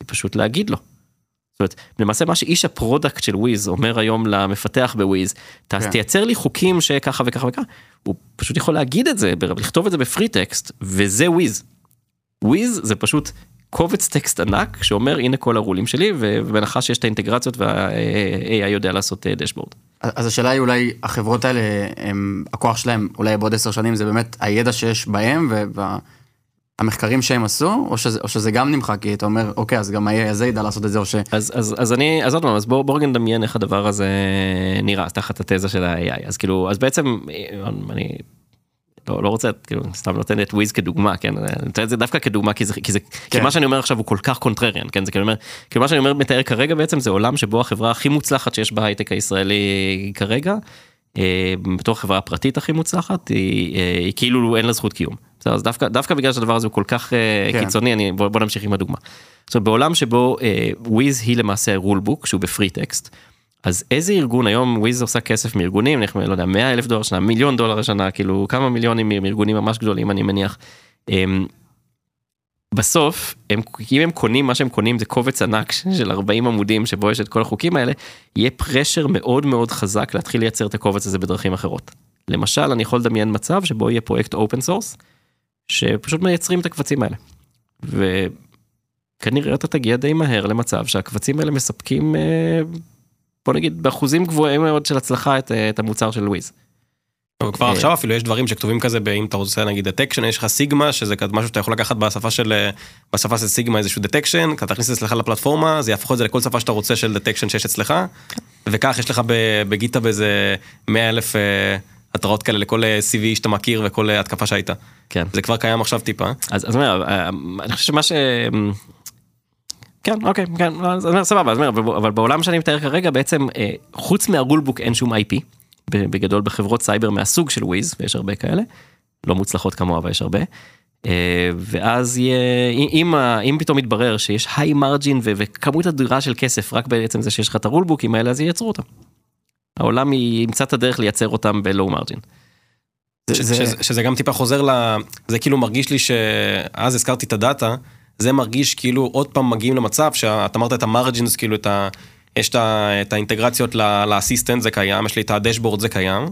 היא פשוט להגיד לו. זאת אומרת, למעשה מה שאיש ה product של וויז אומר היום למפתח בוויז. כן. תייצר לי חוקים שככה וככה וככה, הוא פשוט יכול להגיד את זה, לכתוב את זה ב free text, וזה וויז. וויז זה פשוט קובץ טקסט ענק שאומר הנה כל ה ruleים שלי, ובהנחה שיש את האינטגרציות וה-AI יודע לעשות אה, dashboard. אז השאלה היא אולי החברות האלה, הם, הכוח שלהם אולי בעוד עשר שנים זה באמת הידע שיש בהם והמחקרים שהם עשו, או שזה, או שזה גם נמחק, כי אתה אומר, אוקיי, אז גם ה-AI הזה ידע לעשות את זה, או ש... אז אז אז אני אז עוד פעם אז בוא בוא רגע נדמיין איך הדבר הזה נראה תחת התזה של ה-AI אז כאילו אז בעצם אה, אני לא, לא רוצה כאילו סתם נותן את וויז כדוגמה כן אני נותן את זה דווקא כדוגמה כי זה כי זה כי כן. מה שאני אומר עכשיו הוא כל כך contrarian כן זה כאילו אומר כאילו מה שאני אומר מתאר כרגע בעצם זה עולם שבו החברה הכי מוצלחת שיש בהייטק הישראלי כרגע. אה, בתור חברה הפרטית הכי מוצלחת היא, אה, היא כאילו אין לה זכות קיום. בסדר, אז דווקא דווקא בגלל שהדבר הזה הוא כל כך אה, כן. קיצוני אני בוא, בוא נמשיך עם הדוגמה. עכשיו בעולם שבו וויז היא למעשה rule book שהוא ב free text. אז איזה ארגון היום וויז עושה כסף מארגונים נניח לא יודע 100 אלף דולר שנה מיליון דולר לשנה כאילו כמה מיליונים מארגונים ממש גדולים אני מניח. אמ, בסוף הם אם הם קונים מה שהם קונים זה קובץ ענק של 40 עמודים שבו יש את כל החוקים האלה יהיה pressure מאוד מאוד חזק להתחיל לייצר את הקובץ הזה בדרכים אחרות. למשל אני יכול לדמיין מצב שבו יהיה פרויקט open source שפשוט מייצרים את הקבצים האלה. וכנראה אתה תגיע די מהר למצב שהקבצים האלה מספקים אה, בוא נגיד באחוזים גבוהים מאוד של הצלחה את, אה, את המוצר של. אבל כבר אה, עכשיו אפילו יש דברים שכתובים כזה, אם אתה רוצה נגיד detection, יש לך סיגמה, שזה משהו שאתה יכול לקחת בשפה של, אה, בשפה של סיגמה איזשהו detection, אתה תכניס אצלך לפלטפורמה, זה יהפוך את זה לכל שפה שאתה רוצה של detection שיש אצלך, וכך יש לך ב Git באיזה 100 אלף התראות כאלה לכל CVE שאתה מכיר וכל התקפה שהייתה. כן. זה כבר קיים עכשיו טיפה. אז אז אני אומר, אני חושב שמה ש... כן, אוקיי, כן, אני אומר, סבבה, אז אומר, אבל- בעולם שאני מתאר כרגע בעצם, אה, חוץ מה rule book אין שום IP, בגדול בחברות סייבר מהסוג של וויז, ויש הרבה כאלה, לא מוצלחות כמוה, אבל יש הרבה. אה, ואז יהיה, אם- אם, פתאום יתברר שיש high margin וכמות אדירה של כסף רק בעצם זה שיש לך את ה rule bookים האלה, אז ייצרו אותם. העולם ימצא את הדרך לייצר אותם בלואו מרג'ין. שזה גם טיפה חוזר ל... זה כאילו מרגיש לי שאז הזכרתי את הדאטה, זה מרגיש כאילו עוד פעם מגיעים למצב שאת אמרת את המרג'ינס, כאילו את ה... יש את, האינטגרציות לאסיסטנט, זה קיים, יש לי את הדשבורד, זה קיים,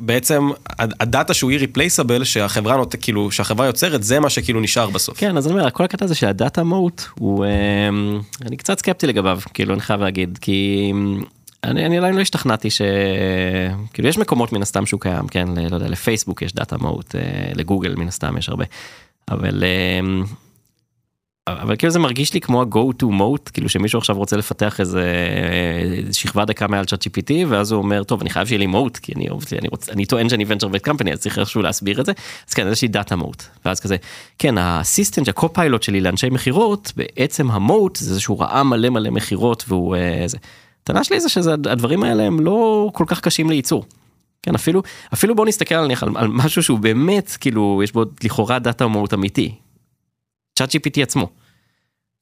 ובעצם הדאטה שהוא irreplaceable, שהחברה נות... כאילו, שהחברה יוצרת, זה מה שכאילו נשאר בסוף. כן, אז אני אומר, כל הקטע הזה של הדאטה מוט, הוא, אמ, אני קצת סקפטי לגביו, כאילו, אני חייב להגיד, כי אמ, אני, אני עדיין לא השתכנעתי ש... כאילו, יש מקומות מן הסתם שהוא קיים, כן, לא יודע, לפייסבוק יש data moat, לגוגל מן הסתם יש הרבה, אבל... אמ, אבל כאילו זה מרגיש לי כמו ה- go to moat, כאילו שמישהו עכשיו רוצה לפתח איזה אה, שכבה דקה מעל ChatGPT, ואז הוא אומר, טוב, אני חייב שיהיה לי moat, כי אני, אני, רוצה, אני טוען שאני venture backed company, אז צריך איכשהו להסביר את זה. אז כן, יש לי data moat. ואז כזה, כן, ה assistant, ה copilot שלי לאנשי מכירות, בעצם ה moat זה איזשהו ראה מלא מלא מכירות, והוא אה, זה. הטענה שלי זה שהדברים האלה הם לא כל כך קשים לייצור. כן, אפילו, אפילו בוא נסתכל על, על, על משהו שהוא באמת, כאילו, יש בו לכאורה data moat אמיתי. ChatGPT עצמו.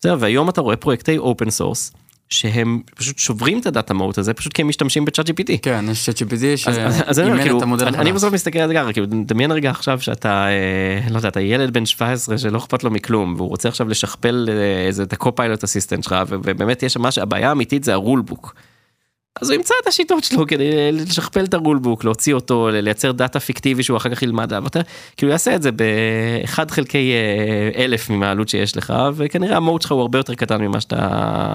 בסדר, והיום אתה רואה פרויקטי open source שהם פשוט שוברים את ה data moat הזה פשוט כי הם משתמשים ב ChatGPT. כן, יש ChatGPT שאימן כאילו, את המודל אני-. בסוף מסתכל על זה ככה, כאילו, דמיין רגע עכשיו שאתה, אה, לא יודע, אתה ילד בן 17 שלא אכפת לו מכלום, והוא רוצה עכשיו לשכפל אה, איזה, את ה copilot assistant שלך, ובאמת יש שם משהו, הבעיה האמיתית זה ה rule book. אז הוא ימצא את השיטות שלו כדי לשכפל את הרולבוק, להוציא אותו, לייצר דאטה פיקטיבי שהוא אחר כך ילמד עליו, אתה- כאילו יעשה את זה באחד חלקי אה, אלף מהעלות שיש לך, וכנראה המהות שלך הוא הרבה יותר קטן ממה שאתה,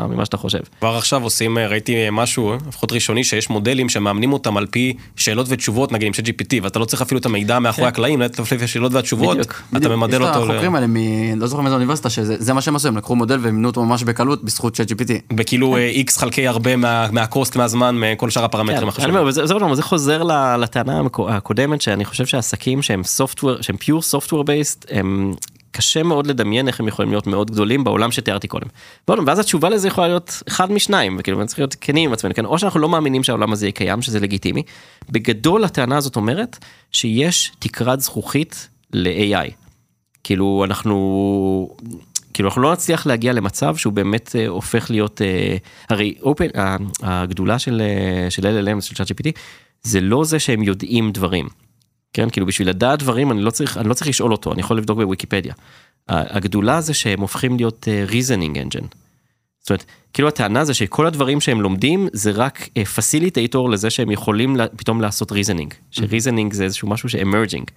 ממה שאתה חושב. כבר עכשיו עושים, אה, ראיתי משהו, לפחות ראשוני, שיש מודלים שמאמנים אותם על פי שאלות ותשובות, נגיד עם של GPT, ואתה לא צריך אפילו את המידע מאחורי הקלעים, לפי השאלות והתשובות, בדיוק, אתה בדיוק, ממדל אותו. יש את ל- החוקרים האלה, מ- לא זוכר מאיזה אוניברסיטה, שזה זה מה שהם עשו, הם לקחו מודל והם אימנו אותו ממש בקלות בזכות צ'אט GPT. בכאילו אה, איקס חלקי הרבה מה- מהקוסט, מהזמן, מכל שאר הפרמטרים כן, אני החשובים. זה, זה חוזר לטענה הקודמת שאני חושב שעסקים שהם software שהם pure software based הם קשה מאוד לדמיין איך הם יכולים להיות מאוד גדולים בעולם שתיארתי קודם. פעם, ואז התשובה לזה יכולה להיות אחד משניים וכאילו צריך להיות כנים עם עצמנו כן או שאנחנו לא מאמינים שהעולם הזה יהיה קיים שזה לגיטימי. בגדול הטענה הזאת אומרת שיש תקרת זכוכית ל-AI. כאילו אנחנו כאילו אנחנו לא נצליח להגיע למצב שהוא באמת אה, הופך להיות אה, הרי אופן הגדולה של אה, של LLM של ChatGPT זה לא זה שהם יודעים דברים. כן כאילו בשביל לדעת דברים אני לא צריך אני לא צריך לשאול אותו אני יכול לבדוק בוויקיפדיה. הגדולה זה שהם הופכים להיות reasoning engine. זאת אומרת כאילו הטענה זה שכל הדברים שהם לומדים זה רק facilitator לזה שהם יכולים לה- פתאום לעשות reasoning. ש reasoning זה איזשהו משהו ש emerging.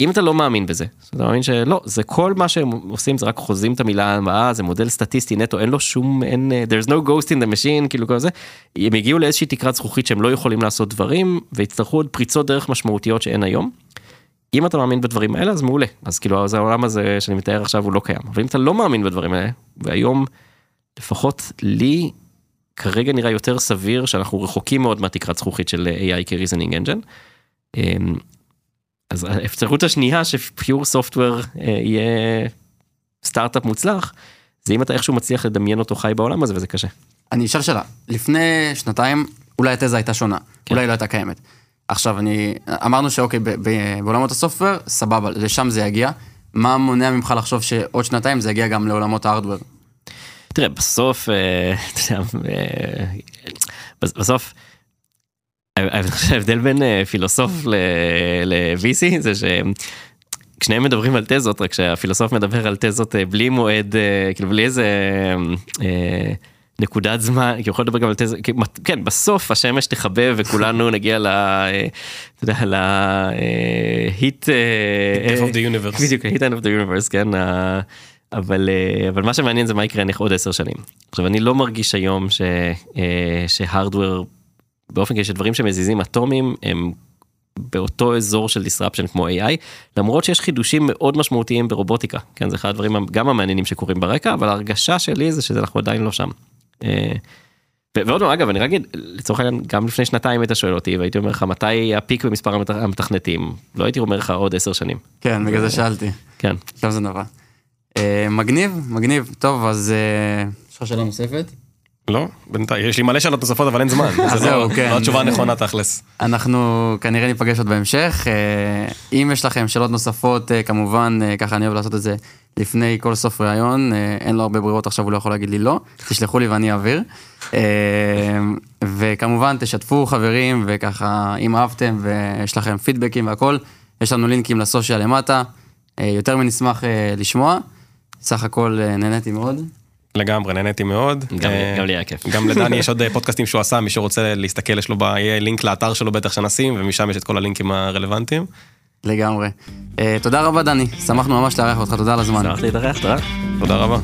אם אתה לא מאמין בזה, אתה מאמין שלא, זה כל מה שהם עושים זה רק חוזים את המילה הבאה, זה מודל סטטיסטי נטו, אין לו שום, אין, אה, there's no ghost in the machine, כאילו כל זה, הם הגיעו לאיזושהי תקרת זכוכית שהם לא יכולים לעשות דברים, ויצטרכו עוד פריצות דרך משמעותיות שאין היום. אם אתה מאמין בדברים האלה אז מעולה, אז כאילו אז העולם הזה שאני מתאר עכשיו הוא לא קיים, אבל אם אתה לא מאמין בדברים האלה, והיום לפחות לי כרגע נראה יותר סביר שאנחנו רחוקים מאוד מהתקרת זכוכית של AI כ-reasoning engine. אז האפשרות השנייה שפיור סופטוור יהיה סטארט-אפ מוצלח, זה אם אתה איכשהו מצליח לדמיין אותו חי בעולם הזה וזה קשה. אני אשאל שאלה, לפני שנתיים אולי התזה הייתה שונה, כן. אולי לא הייתה קיימת. עכשיו אני, אמרנו שאוקיי, ב- ב- בעולמות הסופטוור, סבבה, לשם זה יגיע. מה מונע ממך לחשוב שעוד שנתיים זה יגיע גם לעולמות הארדוור? תראה בסוף אה, אה, בס- בסוף ההבדל בין אה, פילוסוף ל-VC זה שהם כשניהם מדברים על תזות רק שהפילוסוף מדבר על תזות אה, בלי מועד אה, כאילו בלי איזה נקודת זמן כי הוא יכול לדבר גם על מת- כן בסוף השמש תכבה וכולנו נגיע ל... אתה יודע להיט Death of the universe. בדיוק ה-hit end of the universe כן. אבל אבל מה שמעניין זה מה יקרה נניח עוד עשר שנים. עכשיו אני לא מרגיש היום שהארדוור באופן כזה שדברים שמזיזים אטומים הם באותו אזור של disruption כמו AI, למרות שיש חידושים מאוד משמעותיים ברובוטיקה, כן, זה אחד הדברים גם המעניינים שקורים ברקע, אבל ההרגשה שלי זה שאנחנו עדיין לא שם. אה, ועוד פעם, אגב, אני רק אגיד, לצורך העניין, גם לפני שנתיים היית שואל אותי, והייתי אומר לך, מתי הפיק במספר המתכנתים? לא הייתי אומר לך עוד עשר שנים. כן, בגלל זה שאלתי. כן. עכשיו זה נורא. אה, מגניב, מגניב. טוב, אז אה, יש לך שאלה נוספת? לא, בינתיים, יש לי מלא שאלות נוספות אבל אין זמן. אז לא- זהו, כן. לא התשובה הנכונה תכלס. אנחנו כנראה ניפגש עוד בהמשך. אה, אם יש לכם שאלות נוספות, אה, כמובן, אה, ככה אני אוהב לעשות את זה לפני כל סוף ראיון, אין לו הרבה ברירות עכשיו, הוא לא יכול להגיד לי לא, תשלחו לי ואני אעביר. וכמובן, תשתפו חברים, וככה, אם אהבתם ויש לכם פידבקים והכל, יש לנו לינקים לסושיאל למטה, יותר מנשמח לשמוע. סך הכל נהניתי מאוד. לגמרי, נהניתי מאוד. גם- אה, גם לי היה כיף. גם לדני יש עוד אה, פודקאסטים שהוא עשה, מי שרוצה להסתכל, יש לו, יהיה לינק לאתר שלו בטח שנשים, ומשם יש את כל הלינקים הרלוונטיים. לגמרי. אה, תודה רבה, דני, שמחנו ממש לארח אותך, תודה על הזמן. שמחתי להתארח, תודה. תודה רבה.